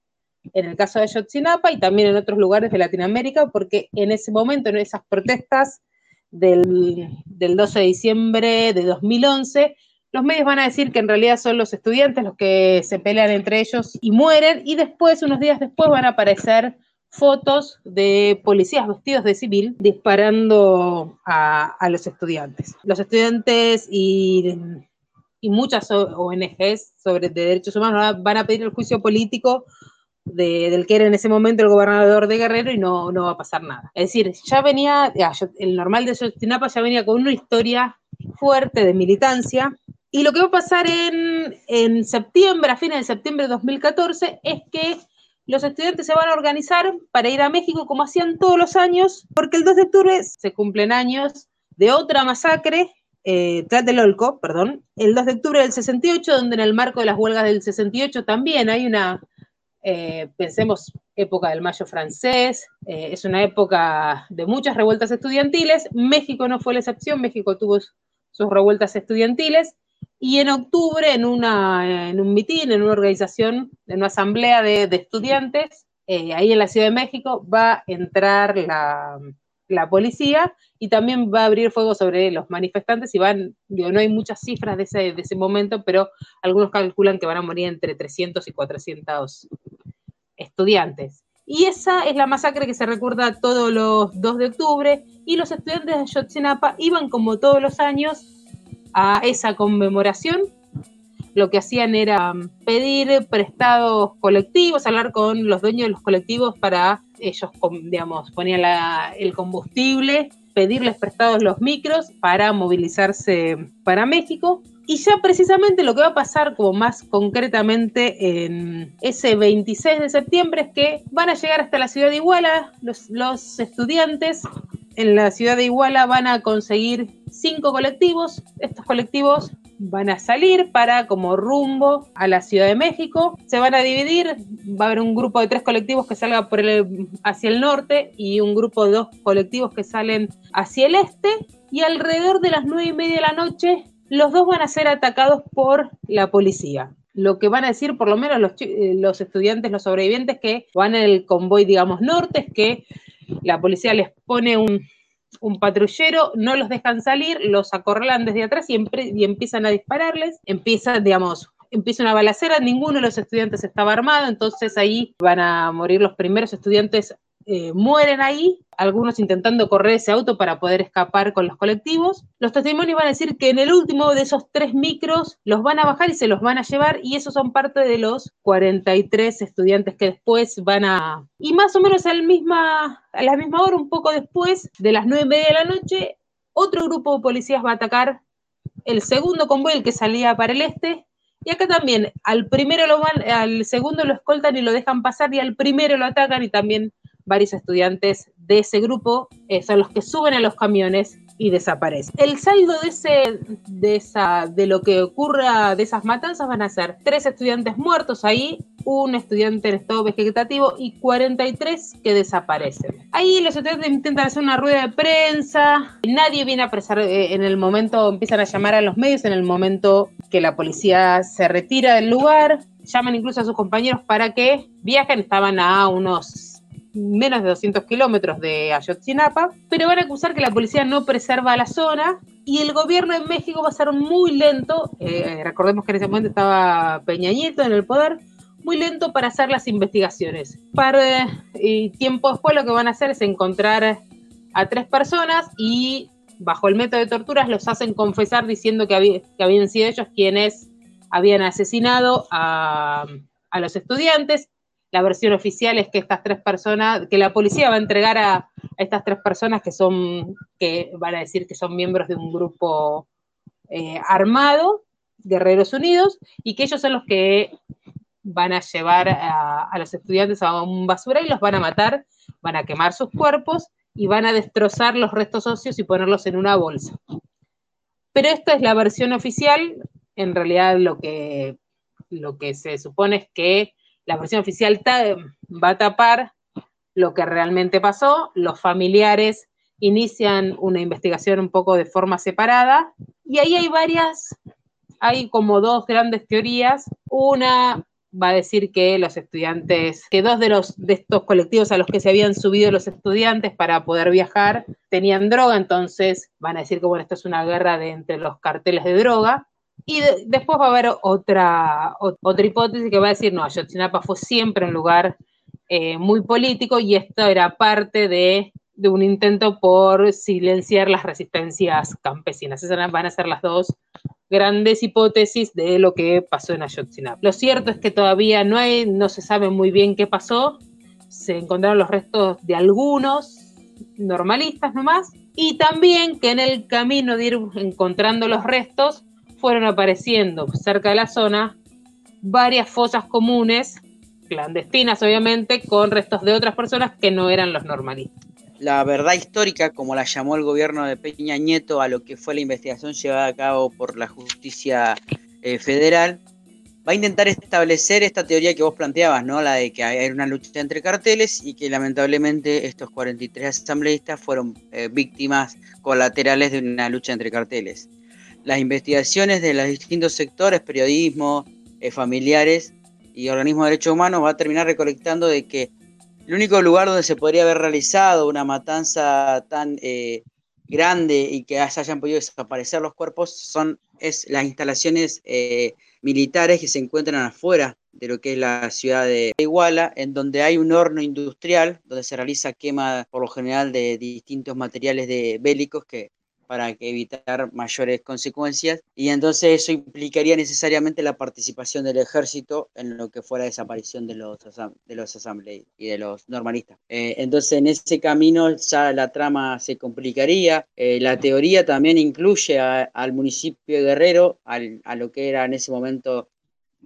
en el caso de Ayotzinapa y también en otros lugares de Latinoamérica, porque en ese momento, en esas protestas del, del 12 de diciembre de 2011, los medios van a decir que en realidad son los estudiantes los que se pelean entre ellos y mueren, y después, unos días después, van a aparecer fotos de policías vestidos de civil disparando a, los estudiantes. Los estudiantes y, y muchas ONGs sobre de derechos humanos van a pedir el juicio político de, del que era en ese momento el gobernador de Guerrero y no, no va a pasar nada. Es decir, ya venía, el normal de Ayotzinapa ya venía con una historia fuerte de militancia, y lo que va a pasar en, en septiembre, a fines de septiembre de 2014, es que los estudiantes se van a organizar para ir a México como hacían todos los años, porque el 2 de octubre se cumplen años de otra masacre, eh, Tlatelolco, perdón, el 2 de octubre del 68, donde en el marco de las huelgas del 68 también hay una, eh, pensemos, época del Mayo francés, eh, es una época de muchas revueltas estudiantiles, México no fue la excepción, México tuvo sus revueltas estudiantiles, y en octubre, en, una, en un mitin, en una organización, en una asamblea de, de estudiantes, eh, ahí en la Ciudad de México, va a entrar la, la, policía y también va a abrir fuego sobre los manifestantes y van, no hay muchas cifras de ese, de ese momento, pero algunos calculan que van a morir entre 300 y 400 estudiantes. Y esa es la masacre que se recuerda todos los 2 de octubre y los estudiantes de Ayotzinapa iban como todos los años a esa conmemoración, lo que hacían era pedir prestados colectivos, hablar con los dueños de los colectivos para ellos, digamos, ponían el combustible, pedirles prestados los micros para movilizarse para México. Y ya precisamente lo que va a pasar como más concretamente en ese 26 de septiembre es que van a llegar hasta la ciudad de Iguala los, estudiantes en la ciudad de Iguala van a conseguir cinco colectivos. Estos colectivos van a salir para como rumbo a la Ciudad de México. Se van a dividir, va a haber un grupo de tres colectivos que salga hacia el norte y un grupo de dos colectivos que salen hacia el este. Y alrededor de las nueve y media de la noche, los dos van a ser atacados por la policía. Lo que van a decir, por lo menos los, eh, estudiantes, los sobrevivientes que van en el convoy, digamos, norte, es que la policía les pone un, patrullero, no los dejan salir, los acorralan desde atrás y, y, empiezan a dispararles, empieza, digamos, empieza una balacera, ninguno de los estudiantes estaba armado, entonces ahí van a morir los primeros estudiantes eh, mueren ahí, algunos intentando correr ese auto para poder escapar con los colectivos. Los testimonios van a decir que en el último de esos tres micros los van a bajar y se los van a llevar y esos son parte de los 43 estudiantes que después van a... Y más o menos al misma, a la misma hora, un poco después de las nueve y media de la noche, otro grupo de policías va a atacar el segundo convoy, el que salía para el este, y acá también, al primero lo van, al segundo lo escoltan y lo dejan pasar, y al primero lo atacan y también varios estudiantes de ese grupo eh, son los que suben a los camiones y desaparecen. El saldo de, ese, de, esa, de lo que ocurra de esas matanzas van a ser tres estudiantes muertos ahí, un estudiante en estado vegetativo y 43 que desaparecen. Ahí los estudiantes intentan hacer una rueda de prensa, nadie viene a presar eh, en el momento, empiezan a llamar a los medios en el momento que la policía se retira del lugar, llaman incluso a sus compañeros para que viajen, estaban a unos menos de 200 kilómetros de Ayotzinapa, pero van a acusar que la policía no preserva la zona y el gobierno de México ser muy lento, eh, recordemos que en ese momento estaba Peña Nieto en el poder, muy lento para hacer las investigaciones. Para, y tiempo después lo que van a hacer es encontrar a tres personas y bajo el método de torturas los hacen confesar diciendo que, habían sido ellos quienes habían asesinado a los estudiantes la versión oficial es que estas tres personas, que la policía va a entregar a, estas tres personas que son, que van a decir que son miembros de un grupo eh, armado, Guerreros Unidos, y que ellos son los que van a llevar a, los estudiantes a un basura y los van a matar, van a quemar sus cuerpos y van a destrozar los restos óseos y ponerlos en una bolsa. Pero esta es la versión oficial, en realidad lo que, lo que se supone es que la versión oficial va a tapar lo que realmente pasó, los familiares inician una investigación un poco de forma separada y ahí hay varias, hay como dos grandes teorías. Una va a decir que los estudiantes, que dos de los de estos colectivos a los que se habían subido los estudiantes para poder viajar tenían droga, entonces van a decir que bueno, esto es una guerra de entre los carteles de droga. Y después va a haber otra, otra hipótesis que va a decir, no, Ayotzinapa fue siempre un lugar eh, muy político y esto era parte de, de, un intento por silenciar las resistencias campesinas. Esas van a ser las dos grandes hipótesis de lo que pasó en Ayotzinapa. Lo cierto es que todavía no, hay, no se sabe muy bien qué pasó. Se encontraron los restos de algunos normalistas nomás. Y también que en el camino de ir encontrando los restos, fueron apareciendo cerca de la zona varias fosas comunes, clandestinas obviamente, con restos de otras personas que no eran los normalistas. La verdad histórica, como la llamó el gobierno de Peña Nieto a lo que fue la investigación llevada a cabo por la justicia eh, federal, va a intentar establecer esta teoría que vos planteabas, ¿no? La de que hay una lucha entre carteles y que lamentablemente estos 43 asambleístas fueron eh, víctimas colaterales de una lucha entre carteles las investigaciones de los distintos sectores, periodismo, eh, familiares y organismos de derechos humanos, va a terminar recolectando de que el único lugar donde se podría haber realizado una matanza tan eh, grande y que se hayan podido desaparecer los cuerpos son es las instalaciones eh, militares que se encuentran afuera de lo que es la ciudad de Iguala, en donde hay un horno industrial donde se realiza quema por lo general de distintos materiales de bélicos que para evitar mayores consecuencias y entonces eso implicaría necesariamente la participación del ejército en lo que fuera la desaparición de los, de los asambleístas y de los normalistas. Eh, entonces en ese camino ya la trama se complicaría. Eh, la teoría también incluye al municipio de Guerrero, al, a lo que era en ese momento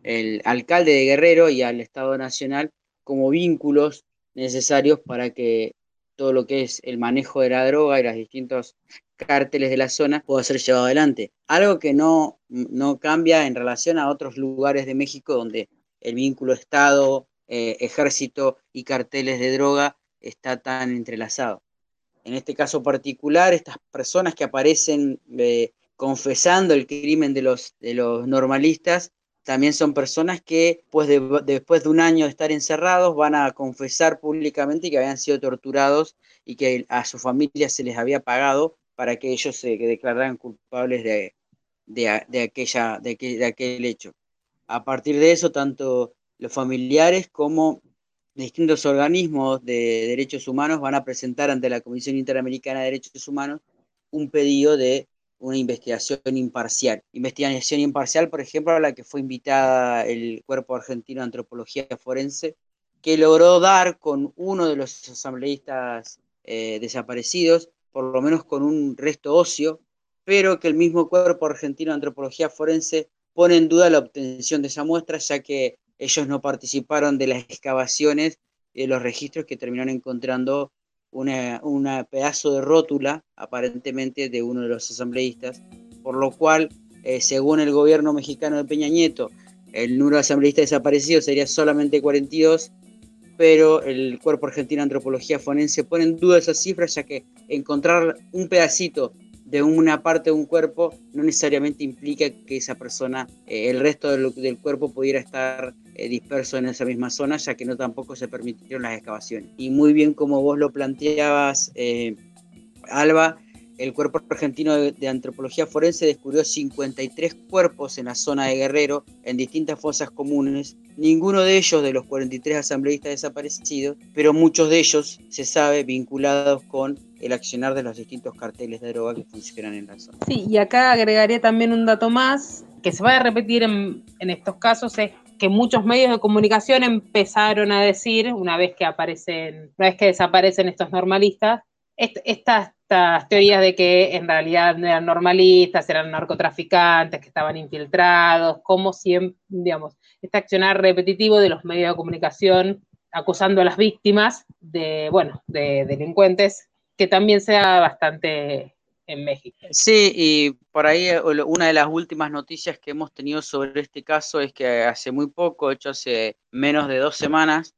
el alcalde de Guerrero y al Estado Nacional como vínculos necesarios para que todo lo que es el manejo de la droga y los distintos cárteles de la zona pueda ser llevado adelante. Algo que no, no cambia en relación a otros lugares de México donde el vínculo Estado, eh, ejército y carteles de droga está tan entrelazado. En este caso particular, estas personas que aparecen eh, confesando el crimen de los, de los normalistas también son personas que pues después de un año de estar encerrados van a confesar públicamente que habían sido torturados y que a su familia se les había pagado para que ellos se declararan culpables de, de, aquella, de, de aquel hecho. A partir de eso, tanto los familiares como distintos organismos de derechos humanos van a presentar ante la Comisión Interamericana de Derechos Humanos un pedido de una investigación imparcial. Investigación imparcial, por ejemplo, a la que fue invitada el Cuerpo Argentino de Antropología Forense, que logró dar con uno de los asambleístas eh, desaparecidos, por lo menos con un resto óseo, pero que el mismo Cuerpo Argentino de Antropología Forense pone en duda la obtención de esa muestra, ya que ellos no participaron de las excavaciones y de los registros que terminaron encontrando una, pedazo de rótula, aparentemente de uno de los asambleístas, por lo cual, eh, según el gobierno mexicano de Peña Nieto, el número de asambleístas desaparecidos sería solamente 42, pero el Cuerpo Argentino de Antropología Forense pone en duda esas cifras, ya que encontrar un pedacito de una parte de un cuerpo no necesariamente implica que esa persona, eh, el resto del, cuerpo pudiera estar eh, disperso en esa misma zona, ya que no tampoco se permitieron las excavaciones. Y muy bien como vos lo planteabas, eh, Alba, el Cuerpo Argentino de, Antropología Forense descubrió 53 cuerpos en la zona de Guerrero, en distintas fosas comunes, ninguno de ellos de los 43 asambleístas desaparecidos, pero muchos de ellos, se sabe, vinculados con el accionar de los distintos carteles de droga que funcionan en la zona. Sí, y acá agregaría también un dato más que se va a repetir en, en estos casos, es que muchos medios de comunicación empezaron a decir, una vez que aparecen, una vez que desaparecen estos normalistas, estas, teorías de que en realidad eran normalistas, eran narcotraficantes, que estaban infiltrados, como siempre, digamos, este accionar repetitivo de los medios de comunicación acusando a las víctimas de, bueno, de delincuentes, que también sea bastante en México. Sí, y por ahí eh, una de las últimas noticias que hemos tenido sobre este caso es que hace muy poco, de hecho hace menos de dos semanas,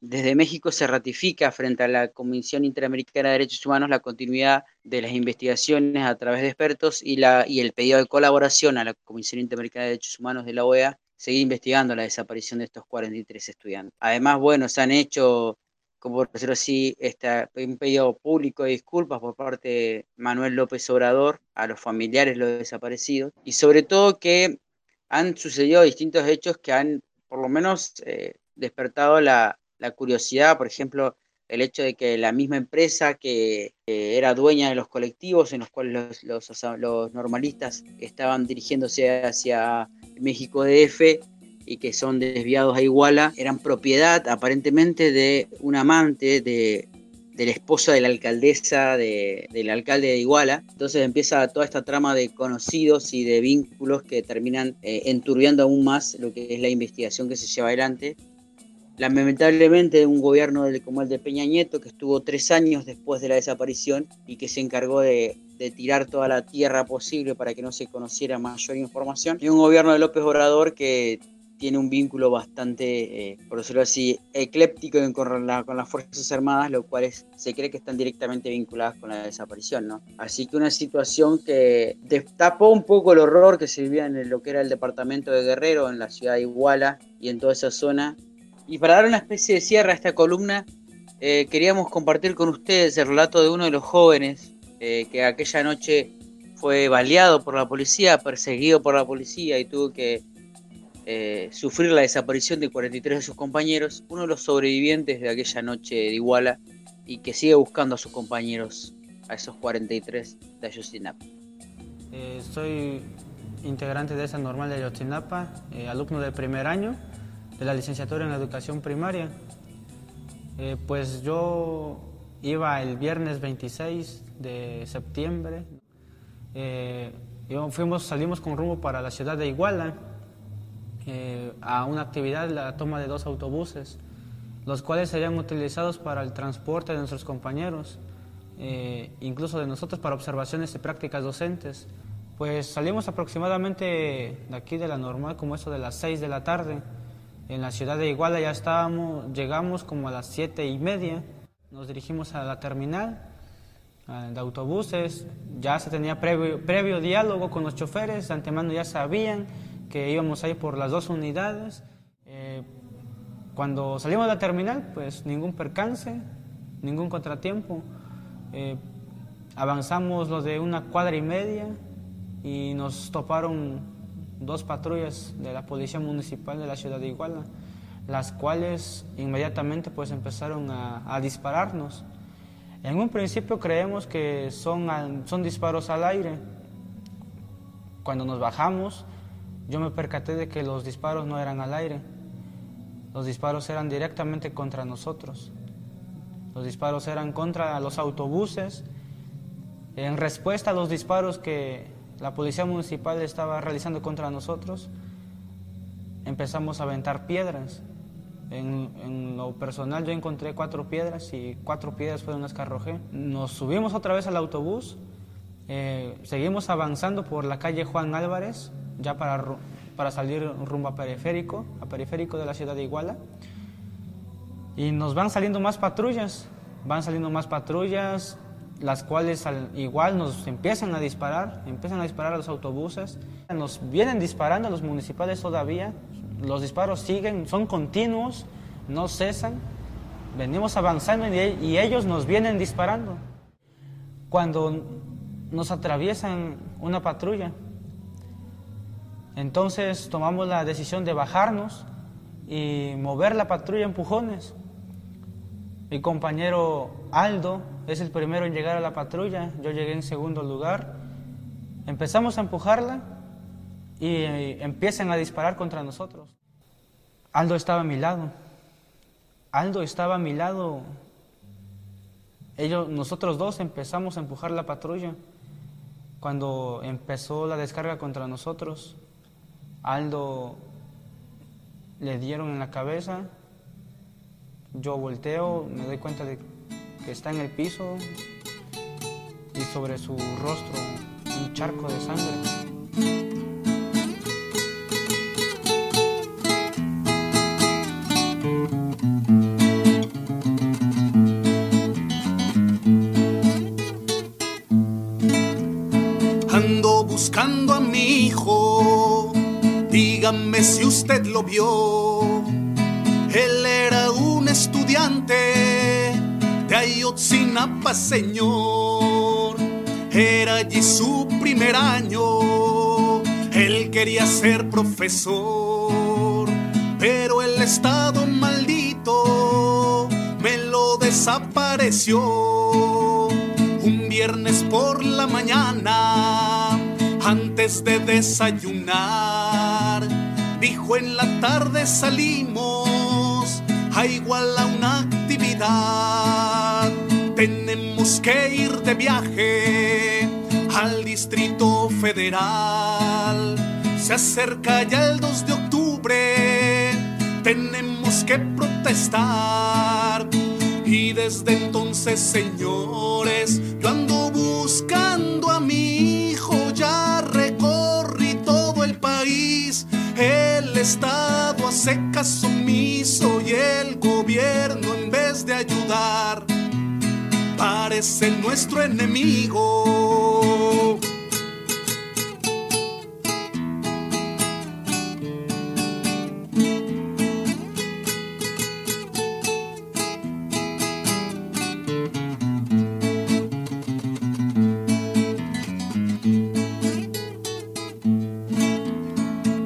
desde México se ratifica frente a la Comisión Interamericana de Derechos Humanos la continuidad de las investigaciones a través de expertos y, el pedido de colaboración a la Comisión Interamericana de Derechos Humanos de la OEA seguir investigando la desaparición de estos 43 estudiantes. Además, bueno, se han hecho, como por decirlo así, un pedido público de disculpas por parte de Manuel López Obrador a los familiares de los desaparecidos y sobre todo que han sucedido distintos hechos que han, por lo menos, eh, despertado la, curiosidad, por ejemplo, el hecho de que la misma empresa que, era dueña de los colectivos en los cuales los, los, normalistas estaban dirigiéndose hacia México DF y que son desviados a Iguala, eran propiedad aparentemente de un amante de, de la esposa de la alcaldesa del alcalde de Iguala. Entonces empieza toda esta trama de conocidos y de vínculos que terminan eh, enturbiando aún más lo que es la investigación que se lleva adelante lamentablemente un gobierno como el de Peña Nieto, que estuvo tres años después de la desaparición y que se encargó de, tirar toda la tierra posible para que no se conociera mayor información, y un gobierno de López Obrador que tiene un vínculo bastante, eh, por decirlo así, ecléptico con, las Fuerzas Armadas, lo cual se cree que están directamente vinculadas con la desaparición, ¿no? Así que una situación que destapó un poco el horror que se vivía en lo que era el departamento de Guerrero, en la ciudad de Iguala y en toda esa zona, y para dar una especie de cierre a esta columna, eh, queríamos compartir con ustedes el relato de uno de los jóvenes eh, que aquella noche fue baleado por la policía, perseguido por la policía y tuvo que eh, sufrir la desaparición de 43 de sus compañeros, uno de los sobrevivientes de aquella noche de Iguala y que sigue buscando a sus compañeros a esos 43 de Ayotzinapa. Soy integrante de esa normal de Ayotzinapa, alumno del primer año de la licenciatura en educación primaria. Eh, pues yo iba el viernes 26 de septiembre, eh, fuimos, salimos con rumbo para la ciudad de Iguala eh, a una actividad, la toma de dos autobuses, los cuales serían utilizados para el transporte de nuestros compañeros, incluso de nosotros para observaciones y prácticas docentes. Pues salimos aproximadamente de aquí de la normal como eso de las 6 de la tarde. En la ciudad de Iguala ya estábamos, llegamos como a las siete y media. Nos dirigimos a la terminal de autobuses. Ya se tenía previo, previo diálogo con los choferes. De antemano ya sabían que íbamos a ir por las dos unidades. Eh, cuando salimos de la terminal, pues ningún percance, ningún contratiempo. Eh, avanzamos los de una cuadra y media y nos toparon dos patrullas de la Policía Municipal de la ciudad de Iguala, las cuales inmediatamente pues empezaron a, a dispararnos. En un principio creemos que son, son disparos al aire. Cuando nos bajamos, yo me percaté de que los disparos no eran al aire. Los disparos eran directamente contra nosotros. Los disparos eran contra los autobuses. En respuesta a los disparos que la policía municipal estaba realizando contra nosotros, empezamos a aventar piedras. En, lo personal yo encontré cuatro piedras y cuatro piedras fueron las que arrojé. Nos subimos otra vez al autobús, eh, seguimos avanzando por la calle Juan Álvarez, ya para, para salir rumbo a periférico, a periférico de la ciudad de Iguala. Y nos van saliendo más patrullas, van saliendo más patrullas, las cuales al- igual nos empiezan a disparar, empiezan a disparar a los autobuses, nos vienen disparando los municipales todavía, los disparos siguen, son continuos, no cesan, venimos avanzando y, y ellos nos vienen disparando. Cuando nos atraviesan una patrulla, entonces tomamos la decisión de bajarnos y mover la patrulla a empujones. Mi compañero Aldo es el primero en llegar a la patrulla, yo llegué en segundo lugar. Empezamos a empujarla y eh, empiezan a disparar contra nosotros. Aldo estaba a mi lado. Aldo estaba a mi lado. Ellos, nosotros dos empezamos a empujar la patrulla. Cuando empezó la descarga contra nosotros, Aldo le dieron en la cabeza. Yo volteo, me doy cuenta de que está en el piso y sobre su rostro un charco de sangre. Ando buscando a mi hijo, dígame si usted lo vio. Señor. Era allí su primer año, él quería ser profesor, pero el estado maldito me lo desapareció. Un viernes por la mañana, antes de desayunar, dijo en la tarde salimos a igual a una actividad. Que ir de viaje al Distrito Federal. Se acerca ya el 2 de octubre, tenemos que protestar. Y desde entonces, señores, yo ando buscando a mi hijo, ya recorrí todo el país. El Estado hace caso omiso y el gobierno en vez de ayudar parece nuestro enemigo.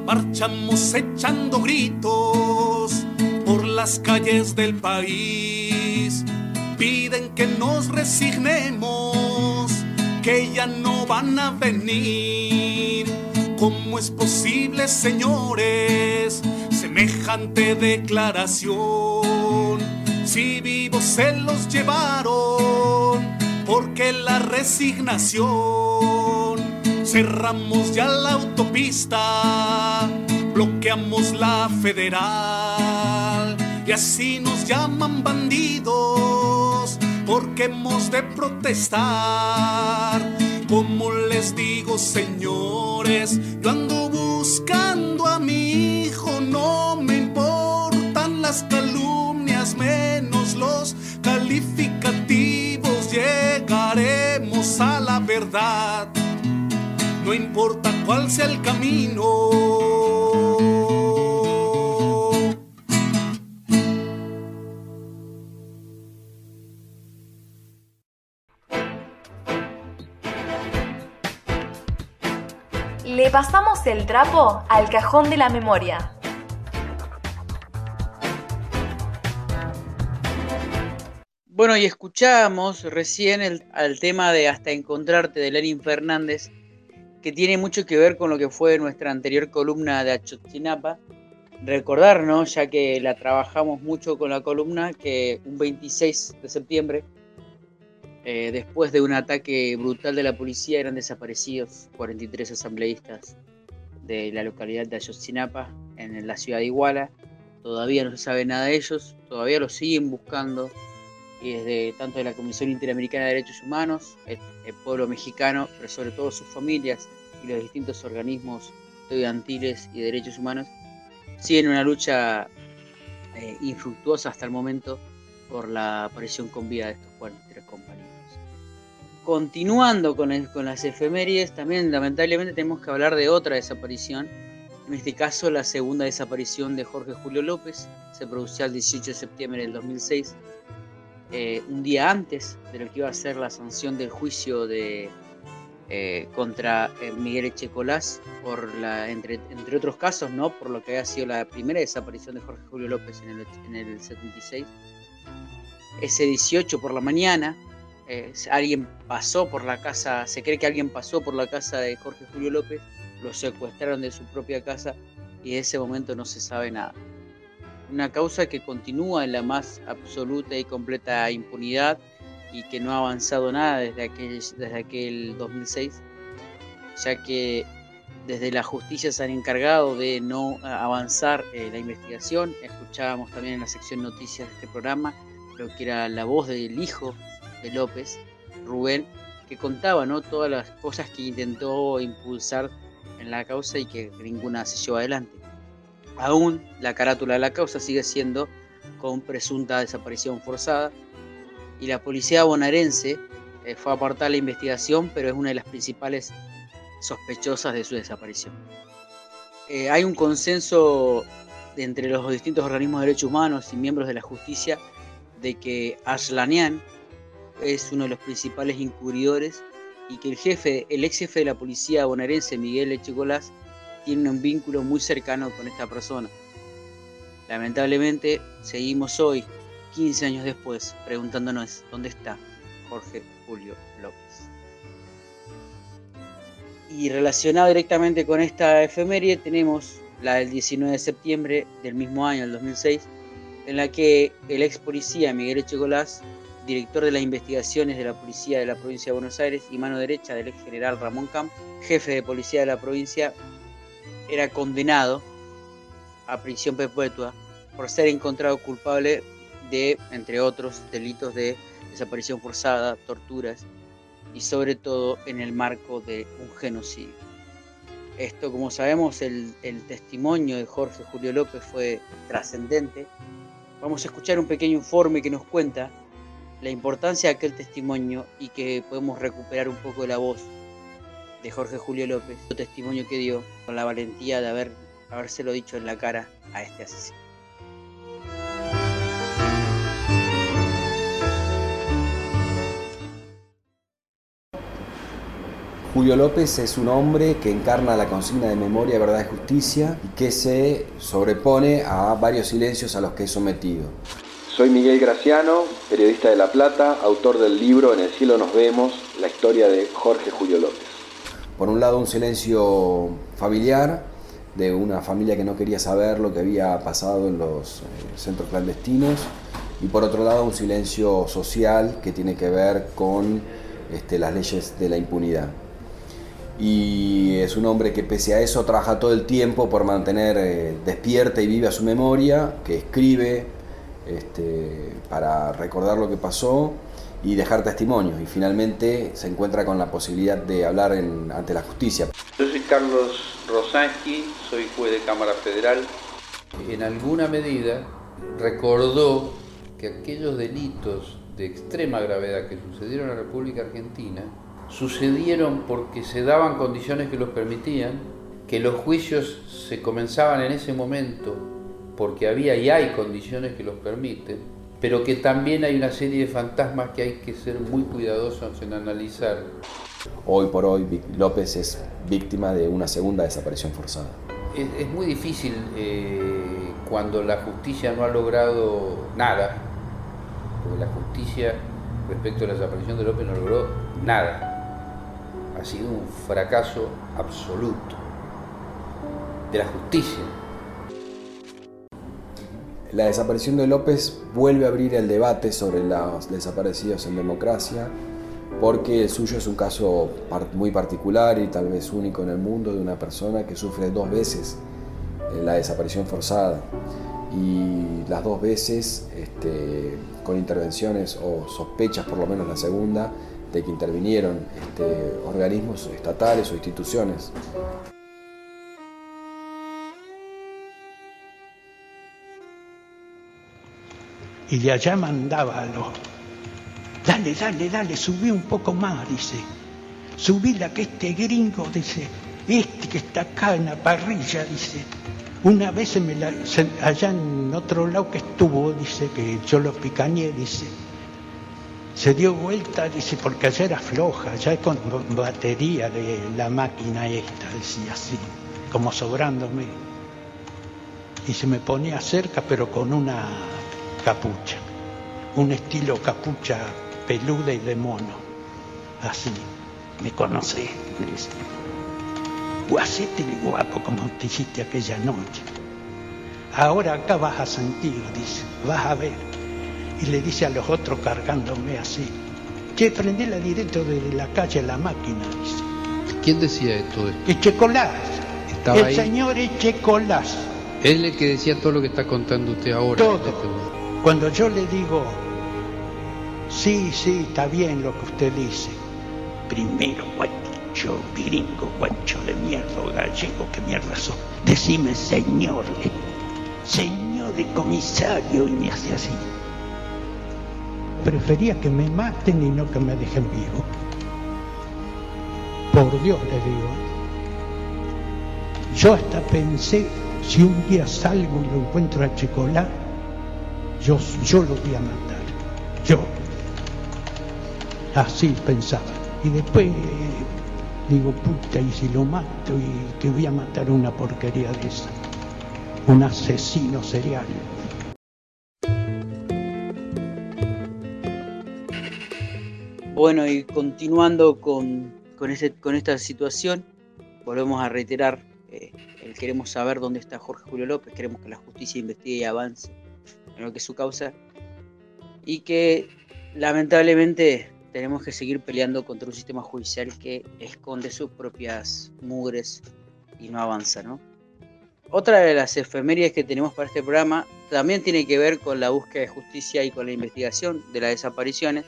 Marchamos echando gritos por las calles del país. Piden que nos resignemos que ya no van a venir. ¿Cómo es posible, señores, semejante declaración? Si vivos se los llevaron, porque la resignación? Cerramos ya la autopista, bloqueamos la federal y así nos llaman bandidos porque hemos de protestar. Como les digo, señores, yo ando buscando a mi hijo, no me importan las calumnias, menos los calificativos, llegaremos a la verdad, no importa cuál sea el camino. Pasamos el trapo al cajón de la memoria. Bueno, y escuchamos recién el, al tema de Hasta Encontrarte de Lenin Fernández, que tiene mucho que ver con lo que fue nuestra anterior columna de Achotzinapa. Recordarnos, ya que la trabajamos mucho con la columna, que un 26 de septiembre, eh, después de un ataque brutal de la policía, eran desaparecidos 43 asambleístas de la localidad de Ayotzinapa, en la ciudad de Iguala. Todavía no se sabe nada de ellos, todavía los siguen buscando y desde tanto de la Comisión Interamericana de Derechos Humanos, el, pueblo mexicano, pero sobre todo sus familias y los distintos organismos estudiantiles y derechos humanos, siguen una lucha eh, infructuosa hasta el momento por la aparición con vida de estos 43 compañeros. Continuando con, las efemérides, también lamentablemente tenemos que hablar de otra desaparición, en este caso la segunda desaparición de Jorge Julio López, se produció el 18 de septiembre del 2006, eh, un día antes de lo que iba a ser la sanción del juicio de, eh, contra eh, Miguel Echecolás, entre otros casos, ¿no? por lo que había sido la primera desaparición de Jorge Julio López en el, en el 76. Ese 18 por la mañana, eh, alguien pasó por la casa, se cree que alguien pasó por la casa de Jorge Julio López, lo secuestraron de su propia casa y de ese momento no se sabe nada una causa que continúa en la más absoluta y completa impunidad y que no ha avanzado nada desde aquel, desde aquel 2006, ya que desde la justicia se han encargado de no avanzar eh, la investigación. Escuchábamos también en la sección noticias de este programa lo que era la voz del hijo de López, Rubén, que contaba ¿no? todas las cosas que intentó impulsar en la causa y que ninguna se llevó adelante. Aún la carátula de la causa sigue siendo con presunta desaparición forzada y la policía bonaerense eh, fue a apartar la investigación, pero es una de las principales sospechosas de su desaparición. Eh, hay un consenso entre los distintos organismos de derechos humanos y miembros de la justicia de que Ashlanian es uno de los principales incurridores y que el jefe, el ex jefe de la policía bonaerense, Miguel Echecolás, tiene un vínculo muy cercano con esta persona. Lamentablemente, seguimos hoy, 15 años después, preguntándonos dónde está Jorge Julio López. Y relacionado directamente con esta efeméride, tenemos la del 19 de septiembre del mismo año, el 2006, en la que el ex policía Miguel Echecolás, director de las investigaciones de la policía de la provincia de Buenos Aires y mano derecha del ex general Ramón Camp, jefe de policía de la provincia, era condenado a prisión perpetua por ser encontrado culpable de, entre otros, delitos de desaparición forzada, torturas y sobre todo en el marco de un genocidio. Esto, como sabemos, el, el testimonio de Jorge Julio López fue trascendente. Vamos a escuchar un pequeño informe que nos cuenta la importancia de aquel testimonio y que podemos recuperar un poco de la voz de Jorge Julio López, el testimonio que dio con la valentía de haber, habérselo dicho en la cara a este asesino. Julio López es un hombre que encarna la consigna de memoria, verdad y justicia y que se sobrepone a varios silencios a los que es sometido. Soy Miguel Graciano, periodista de La Plata, autor del libro En el cielo nos vemos, la historia de Jorge Julio López. Por un lado un silencio familiar de una familia que no quería saber lo que había pasado en los eh, centros clandestinos y por otro lado un silencio social que tiene que ver con este, las leyes de la impunidad. Y es un hombre que pese a eso trabaja todo el tiempo por mantener eh, despierta y viva su memoria, que escribe, este, para recordar lo que pasó y dejar testimonios. Y finalmente se encuentra con la posibilidad de hablar ante la justicia. Yo soy Carlos Rosansky, soy juez de Cámara Federal. En alguna medida recordó que aquellos delitos de extrema gravedad que sucedieron en la República Argentina sucedieron porque se daban condiciones que los permitían, que los juicios se comenzaban en ese momento porque había y hay condiciones que los permiten, pero que también hay una serie de fantasmas que hay que ser muy cuidadosos en analizar. Hoy por hoy López es víctima de una segunda desaparición forzada. Es, muy difícil eh, cuando la justicia no ha logrado nada, porque la justicia respecto a la desaparición de López no logró nada. Ha sido un fracaso absoluto de la justicia. La desaparición de López vuelve a abrir el debate sobre los desaparecidos en democracia, porque el suyo es un caso muy particular y tal vez único en el mundo de una persona que sufre dos veces eh, la desaparición forzada y las dos veces este, con intervenciones o sospechas, por lo menos la segunda, de que intervinieron este, organismos estatales o instituciones. Y de allá mandaba a los, dale, dale, dale, subí un poco más, dice, subí la que este gringo, dice, este que está acá en la parrilla, dice, una vez me la, allá en otro lado que estuvo, dice, que yo lo picañé, dice, se dio vuelta, dice, porque allá era floja, ya con batería de la máquina esta, decía así, como sobrándome. Y se me ponía cerca, pero con una capucha, un estilo capucha peluda y de mono, así, me conoce, me dice, guacete guapo como te hiciste aquella noche. Ahora acá vas a sentir, dice, vas a ver. Y le dice a los otros cargándome así, che, prendela directo desde la calle a la máquina, dice. ¿Quién decía esto? Echecolás. el señor Echecolás. Él es el que decía todo lo que está contando usted ahora. Todo. Cuando yo le digo, sí, sí, está bien lo que usted dice, primero, guacho, gringo, guacho de mierda, gallego, qué mierda sos, decime señor, señor de comisario, y me hace así. Prefería que me maten y no que me dejen vivo. Por Dios le digo. Yo hasta pensé, si un día salgo y lo encuentro a Chicolá, yo, yo lo voy a matar, yo. Así pensaba. Y después digo, puta, y si lo mato y que voy a matar una porquería de esa. Un asesino serial. Bueno, y continuando con, con, con esta situación, volvemos a reiterar, eh, queremos saber dónde está Jorge Julio López, queremos que la justicia investigue y avance en lo que es su causa y que lamentablemente tenemos que seguir peleando contra un sistema judicial que esconde sus propias mugres y no avanza, ¿no? Otra de las efemérides que tenemos para este programa también tiene que ver con la búsqueda de justicia y con la investigación de las desapariciones,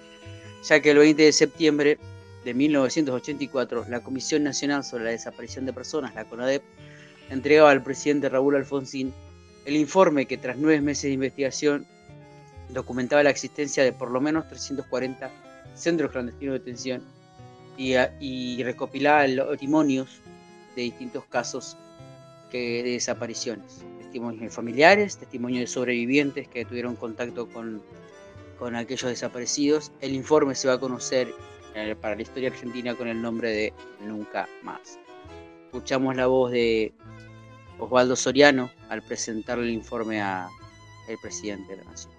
ya que el 20 de septiembre de 1984 la Comisión Nacional sobre la Desaparición de Personas, la CONADEP, entregaba al presidente Raúl Alfonsín el informe que tras nueve meses de investigación documentaba la existencia de por lo menos 340 centros clandestinos de detención y, recopilaba los testimonios de distintos casos de desapariciones. Testimonios de familiares, testimonios de sobrevivientes que tuvieron contacto con, con aquellos desaparecidos. El informe se va a conocer eh, para la historia argentina con el nombre de Nunca Más. Escuchamos la voz de Osvaldo Soriano al presentarle el informe al presidente de la Nación.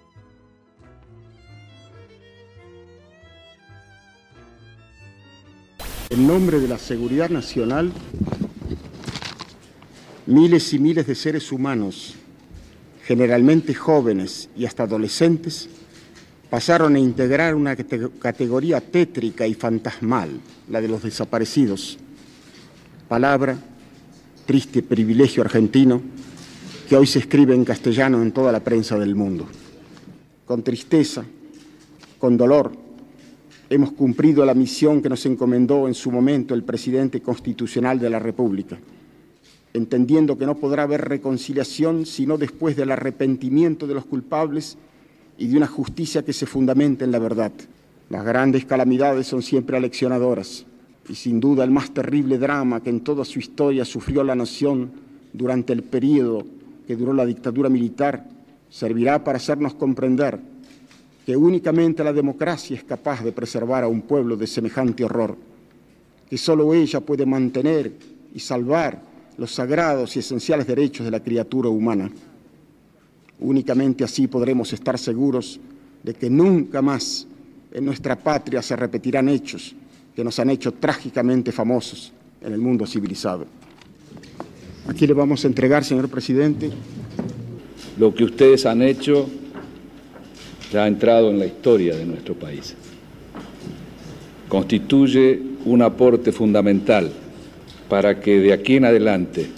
En nombre de la seguridad nacional, miles y miles de seres humanos, generalmente jóvenes y hasta adolescentes, pasaron a integrar una categoría tétrica y fantasmal, la de los desaparecidos, palabra triste privilegio argentino, que hoy se escribe en castellano en toda la prensa del mundo. Con tristeza, con dolor, hemos cumplido la misión que nos encomendó en su momento el presidente constitucional de la República, entendiendo que no podrá haber reconciliación sino después del arrepentimiento de los culpables y de una justicia que se fundamente en la verdad. Las grandes calamidades son siempre aleccionadoras y sin duda el más terrible drama que en toda su historia sufrió la nación durante el periodo que duró la dictadura militar servirá para hacernos comprender que únicamente la democracia es capaz de preservar a un pueblo de semejante horror, que solo ella puede mantener y salvar los sagrados y esenciales derechos de la criatura humana. Únicamente así podremos estar seguros de que nunca más en nuestra patria se repetirán hechos que nos han hecho trágicamente famosos en el mundo civilizado. Aquí le vamos a entregar, señor presidente. Lo que ustedes han hecho ya ha entrado en la historia de nuestro país. Constituye un aporte fundamental para que de aquí en adelante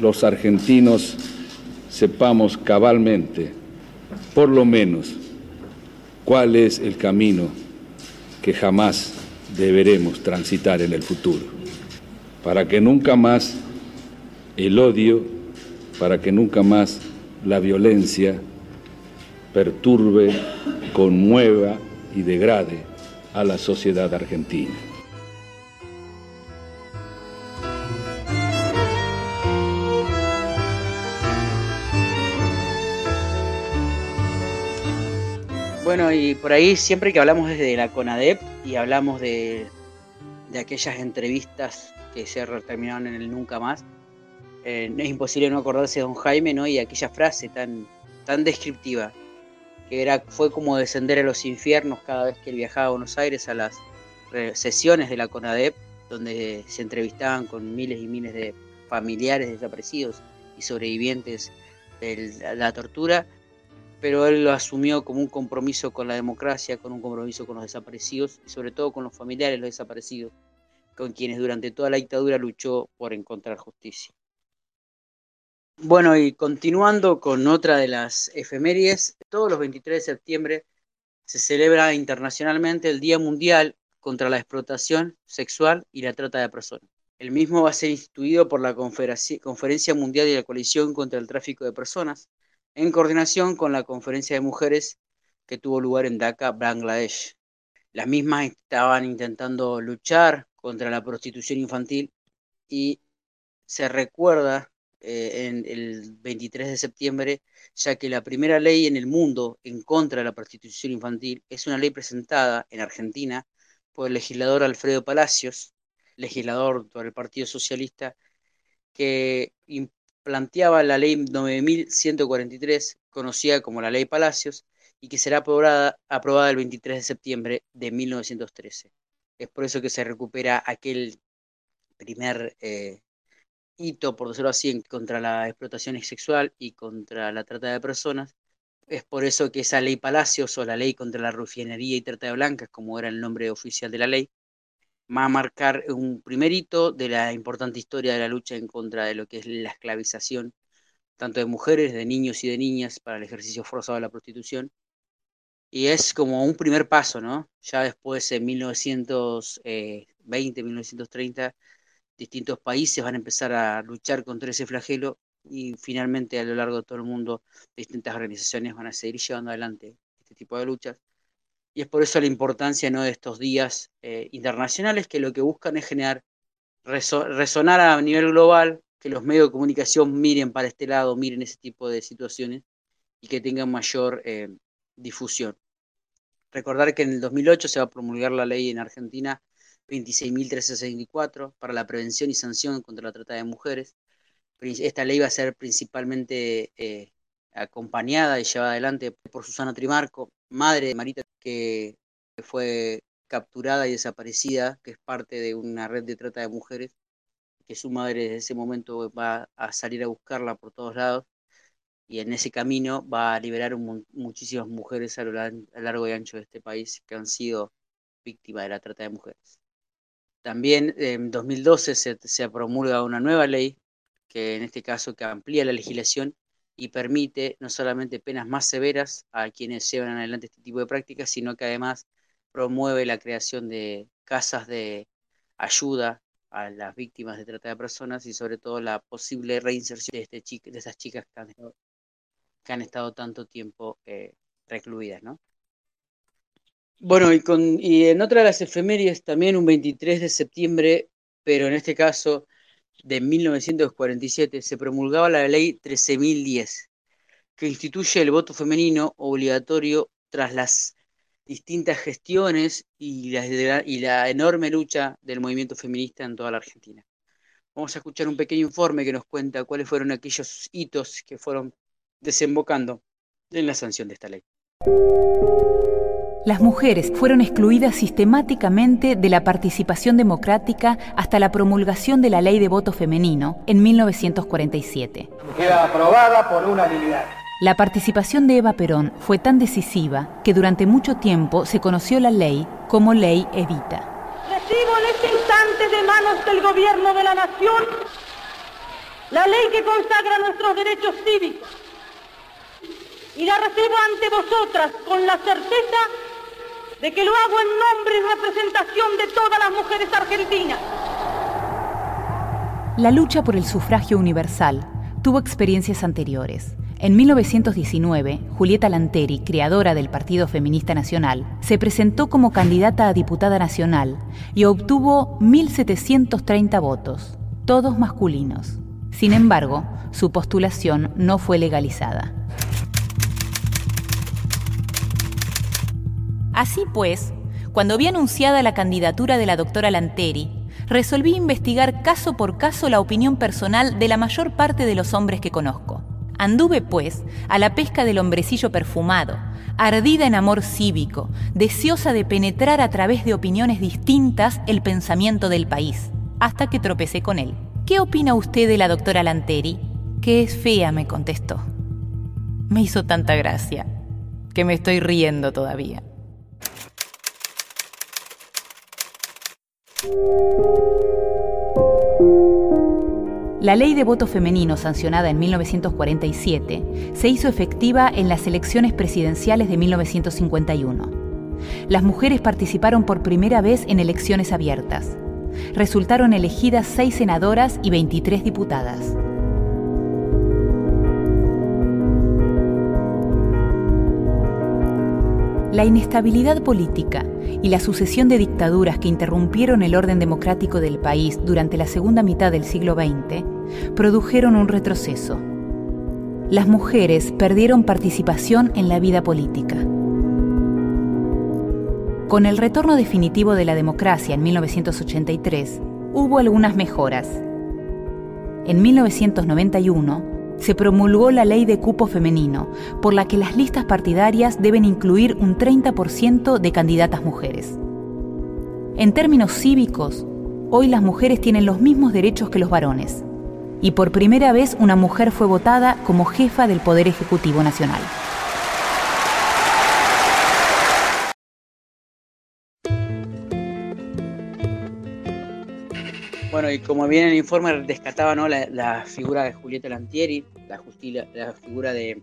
los argentinos sepamos cabalmente, por lo menos, cuál es el camino que jamás deberemos transitar en el futuro, para que nunca más el odio, para que nunca más la violencia perturbe, conmueva y degrade a la sociedad argentina. Bueno, y por ahí siempre que hablamos desde la CONADEP y hablamos de, de aquellas entrevistas que se terminaron en el Nunca Más, eh, es imposible no acordarse de Don Jaime, ¿no? Y aquella frase tan, tan descriptiva, que era, fue como descender a los infiernos cada vez que él viajaba a Buenos Aires a las sesiones de la CONADEP, donde se entrevistaban con miles y miles de familiares desaparecidos y sobrevivientes de la tortura pero él lo asumió como un compromiso con la democracia, con un compromiso con los desaparecidos y sobre todo con los familiares de los desaparecidos, con quienes durante toda la dictadura luchó por encontrar justicia. Bueno, y continuando con otra de las efemérides, todos los 23 de septiembre se celebra internacionalmente el Día Mundial contra la Explotación Sexual y la Trata de Personas. El mismo va a ser instituido por la Conferencia Mundial de la Coalición contra el Tráfico de Personas, en coordinación con la conferencia de mujeres que tuvo lugar en Dhaka, Bangladesh. Las mismas estaban intentando luchar contra la prostitución infantil y se recuerda eh, en el 23 de septiembre, ya que la primera ley en el mundo en contra de la prostitución infantil es una ley presentada en Argentina por el legislador Alfredo Palacios, legislador por el Partido Socialista, que planteaba la ley 9143, conocida como la ley Palacios, y que será aprobada, aprobada el 23 de septiembre de 1913. Es por eso que se recupera aquel primer eh, hito, por decirlo así, contra la explotación sexual y contra la trata de personas. Es por eso que esa ley Palacios o la ley contra la rufianería y trata de blancas, como era el nombre oficial de la ley, va a marcar un primer hito de la importante historia de la lucha en contra de lo que es la esclavización, tanto de mujeres, de niños y de niñas para el ejercicio forzado de la prostitución. Y es como un primer paso, ¿no? Ya después, en 1920, 1930, distintos países van a empezar a luchar contra ese flagelo y finalmente a lo largo de todo el mundo distintas organizaciones van a seguir llevando adelante este tipo de luchas y es por eso la importancia ¿no? de estos días eh, internacionales que lo que buscan es generar, resonar a nivel global, que los medios de comunicación miren para este lado, miren ese tipo de situaciones y que tengan mayor eh, difusión. Recordar que en el 2008 se va a promulgar la ley en Argentina 26.364 para la prevención y sanción contra la trata de mujeres. Esta ley va a ser principalmente eh, acompañada y llevada adelante por Susana Trimarco, madre de Marita, que fue capturada y desaparecida, que es parte de una red de trata de mujeres, que su madre desde ese momento va a salir a buscarla por todos lados y en ese camino va a liberar muchísimas mujeres a lo largo y ancho de este país que han sido víctimas de la trata de mujeres. También en 2012 se, se promulga una nueva ley que en este caso que amplía la legislación y permite no solamente penas más severas a quienes llevan adelante este tipo de prácticas, sino que además promueve la creación de casas de ayuda a las víctimas de trata de personas y sobre todo la posible reinserción de, este de esas chicas que han estado, tanto tiempo eh, recluidas, ¿no? Bueno, y, con, y en otra de las efemérides, también un 23 de septiembre, pero en este caso de 1947, se promulgaba la ley 13.010, que instituye el voto femenino obligatorio tras las distintas gestiones y la, y la enorme lucha del movimiento feminista en toda la Argentina. Vamos a escuchar un pequeño informe que nos cuenta cuáles fueron aquellos hitos que fueron desembocando en la sanción de esta ley. Las mujeres fueron excluidas sistemáticamente de la participación democrática hasta la promulgación de la ley de voto femenino en 1947. Queda aprobada por unanimidad. La participación de Eva Perón fue tan decisiva que durante mucho tiempo se conoció la ley como Ley Evita. Recibo en este instante de manos del Gobierno de la Nación la ley que consagra nuestros derechos cívicos y la recibo ante vosotras con la certeza de que lo hago en nombre y representación de todas las mujeres argentinas. La lucha por el sufragio universal tuvo experiencias anteriores. En 1919, Julieta Lanteri, creadora del Partido Feminista Nacional, se presentó como candidata a diputada nacional y obtuvo 1.730 votos, todos masculinos. Sin embargo, su postulación no fue legalizada. Así pues, cuando vi anunciada la candidatura de la doctora Lanteri, resolví investigar caso por caso la opinión personal de la mayor parte de los hombres que conozco. Anduve, pues, a la pesca del hombrecillo perfumado, ardida en amor cívico, deseosa de penetrar a través de opiniones distintas el pensamiento del país, hasta que tropecé con él. ¿Qué opina usted de la doctora Lanteri? Que es fea, me contestó. Me hizo tanta gracia que me estoy riendo todavía. La ley de voto femenino sancionada en 1947 se hizo efectiva en las elecciones presidenciales de 1951. Las mujeres participaron por primera vez en elecciones abiertas. Resultaron elegidas seis senadoras y 23 diputadas. La inestabilidad política y la sucesión de dictaduras que interrumpieron el orden democrático del país durante la segunda mitad del siglo XX produjeron un retroceso. Las mujeres perdieron participación en la vida política. Con el retorno definitivo de la democracia en 1983, hubo algunas mejoras. En 1991, se promulgó la ley de cupo femenino, por la que las listas partidarias deben incluir un 30% de candidatas mujeres. En términos cívicos, hoy las mujeres tienen los mismos derechos que los varones, y por primera vez una mujer fue votada como jefa del Poder Ejecutivo Nacional. Como bien el informe rescataba ¿no? la, figura de Julieta Lantieri, la, figura de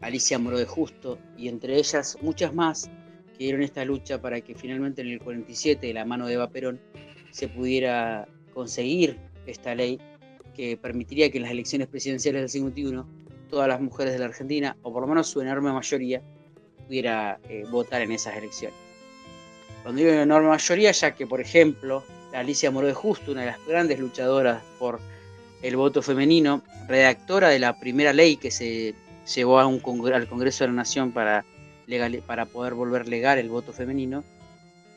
Alicia Moro de Justo, y entre ellas muchas más que dieron esta lucha para que finalmente en el 47, de la mano de Eva Perón, se pudiera conseguir esta ley que permitiría que en las elecciones presidenciales del 51 todas las mujeres de la Argentina, o por lo menos su enorme mayoría, pudiera eh, votar en esas elecciones. Cuando digo enorme mayoría, ya que, por ejemplo, Alicia Moró de Justo, una de las grandes luchadoras por el voto femenino, redactora de la primera ley que se llevó a un al Congreso de la Nación para, poder volver legal el voto femenino,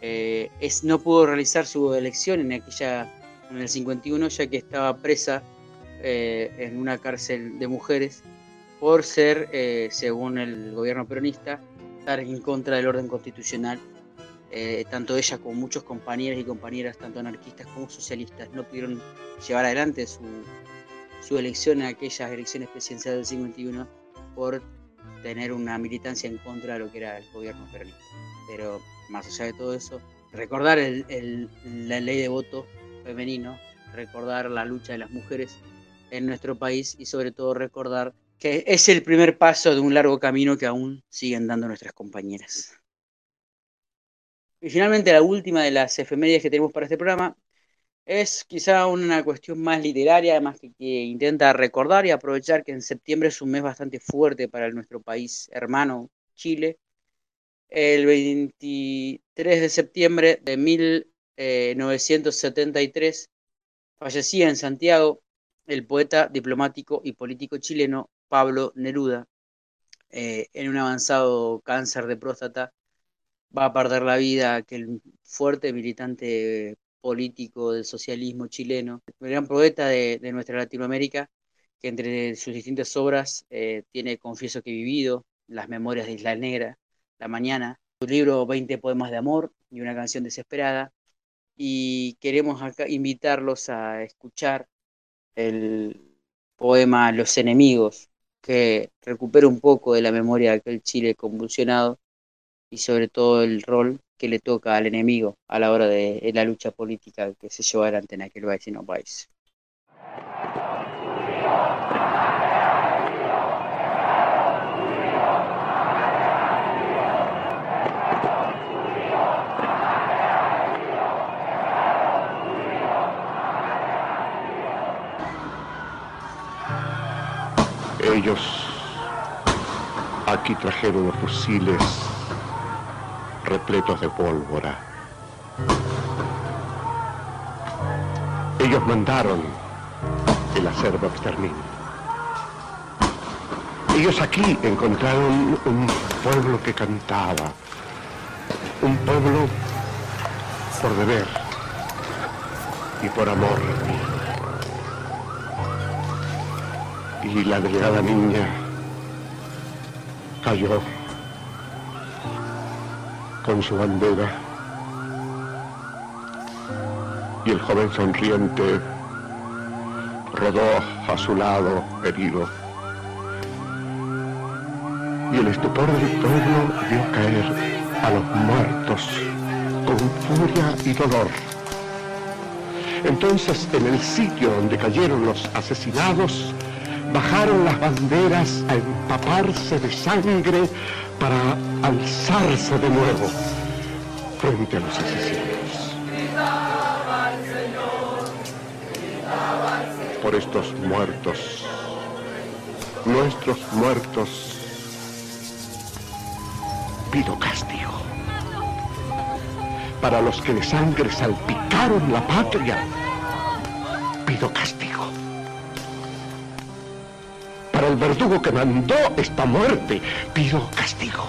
eh, no pudo realizar su elección en aquella en el 51 ya que estaba presa eh, en una cárcel de mujeres por ser, eh, según el gobierno peronista, estar en contra del orden constitucional eh, tanto ella como muchos compañeros y compañeras, tanto anarquistas como socialistas, no pudieron llevar adelante su, su elección en aquellas elecciones presidenciales del 51 por tener una militancia en contra de lo que era el gobierno peronista. Pero más allá de todo eso, recordar el- el- la ley de voto femenino, recordar la lucha de las mujeres en nuestro país y sobre todo recordar que es el primer paso de un largo camino que aún siguen dando nuestras compañeras. Y finalmente la última de las efemérides que tenemos para este programa es quizá una cuestión más literaria, además que, intenta recordar y aprovechar que en septiembre es un mes bastante fuerte para nuestro país hermano, Chile. El 23 de septiembre de 1973 fallecía en Santiago el poeta, diplomático y político chileno Pablo Neruda, eh, en un avanzado cáncer de próstata. Va a perder la vida aquel fuerte militante político del socialismo chileno, un gran poeta de, nuestra Latinoamérica, que entre sus distintas obras eh, tiene Confieso que he vivido, Las memorias de Isla Negra, La Mañana, su libro 20 poemas de amor y una canción desesperada. Y queremos invitarlos a escuchar el poema Los enemigos, que recupera un poco de la memoria de aquel Chile convulsionado y sobre todo el rol que le toca al enemigo a la hora de, la lucha política que se llevó adelante en aquel vecino país. Ellos aquí trajeron los fusiles repletos de pólvora. Ellos mandaron el acervo exterminio. Ellos aquí encontraron un pueblo que cantaba, un pueblo por deber y por amor. Y la delgada niña cayó con su bandera y el joven sonriente rodó a su lado herido. Y el estupor del pueblo vio caer a los muertos con furia y dolor. Entonces, en el sitio donde cayeron los asesinados, bajaron las banderas a empaparse de sangre para alzarse de nuevo frente a los asesinos. Por estos muertos, nuestros muertos, pido castigo. Para los que de sangre salpicaron la patria, verdugo que mandó esta muerte, pido castigo.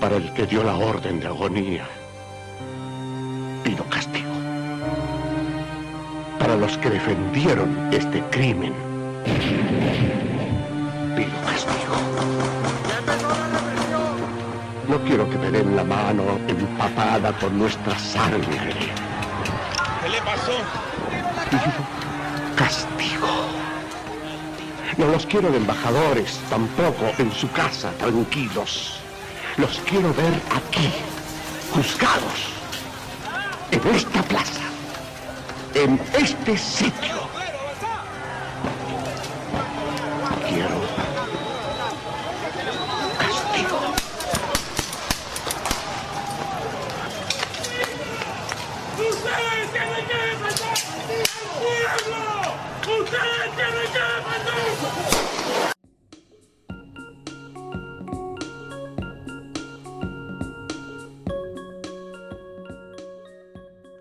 Para el que dio la orden de agonía, pido castigo. Para los que defendieron este crimen, pido castigo. No quiero que me den la mano empapada con nuestra sangre. ¿Qué le pasó? No los quiero de embajadores, tampoco en su casa, tranquilos. Los quiero ver aquí, juzgados, en esta plaza, en este sitio.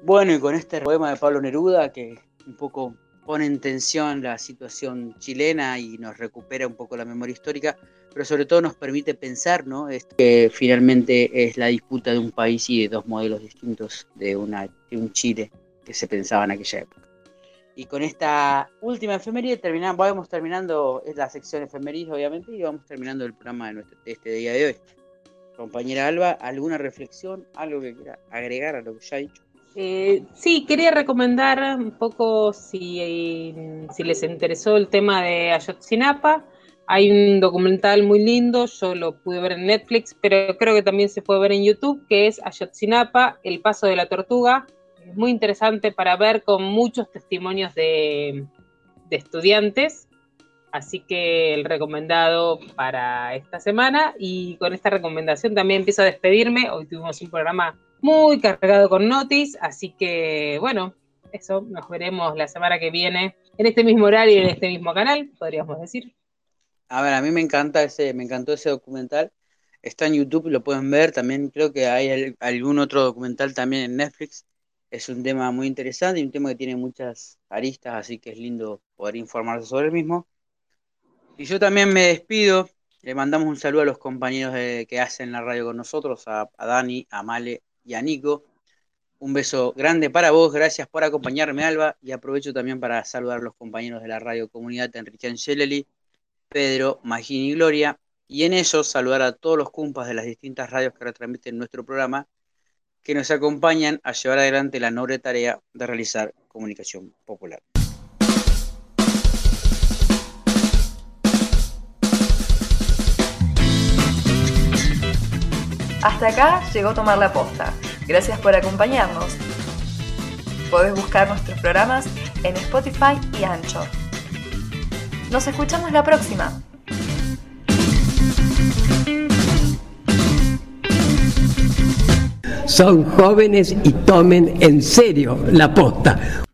Bueno, y con este poema de Pablo Neruda que un poco pone en tensión la situación chilena y nos recupera un poco la memoria histórica, pero sobre todo nos permite pensar, ¿no? Esto que finalmente es la disputa de un país y de dos modelos distintos de, un Chile que se pensaba en aquella época. Y con esta última efeméride terminamos, vamos terminando la sección efemérides, obviamente, y vamos terminando el programa de, nuestro- de este día de hoy. Compañera Alba, ¿alguna reflexión, algo que quiera agregar a lo que ya he dicho? Eh, sí, quería recomendar un poco si, si les interesó el tema de Ayotzinapa. Hay un documental muy lindo, yo lo pude ver en Netflix, pero creo que también se puede ver en YouTube, que es Ayotzinapa, El Paso de la Tortuga. Es muy interesante para ver con muchos testimonios de, de estudiantes. Así que el recomendado para esta semana. Y con esta recomendación también empiezo a despedirme. Hoy tuvimos un programa muy cargado con notis, así que bueno, eso, nos veremos la semana que viene en este mismo horario y en este mismo canal, podríamos decir. A ver, a mí me encanta ese, me encantó ese documental. Está en YouTube, lo pueden ver. También creo que hay algún otro documental también en Netflix. Es un tema muy interesante y un tema que tiene muchas aristas, así que es lindo poder informarse sobre el mismo. Y yo también me despido. Le mandamos un saludo a los compañeros que hacen la radio con nosotros, a Dani, a Male y a Nico. Un beso grande para vos, gracias por acompañarme, Alba, y aprovecho también para saludar a los compañeros de la radio comunidad Enrique Angeleli, Pedro, Magín y Gloria, y en ellos saludar a todos los cumpas de las distintas radios que retransmiten nuestro programa, que nos acompañan a llevar adelante la noble tarea de realizar comunicación popular. Hasta acá llegó Tomar la Posta. Gracias por acompañarnos. Podés buscar nuestros programas en Spotify y Anchor. Nos escuchamos la próxima. Son jóvenes y tomen en serio la posta.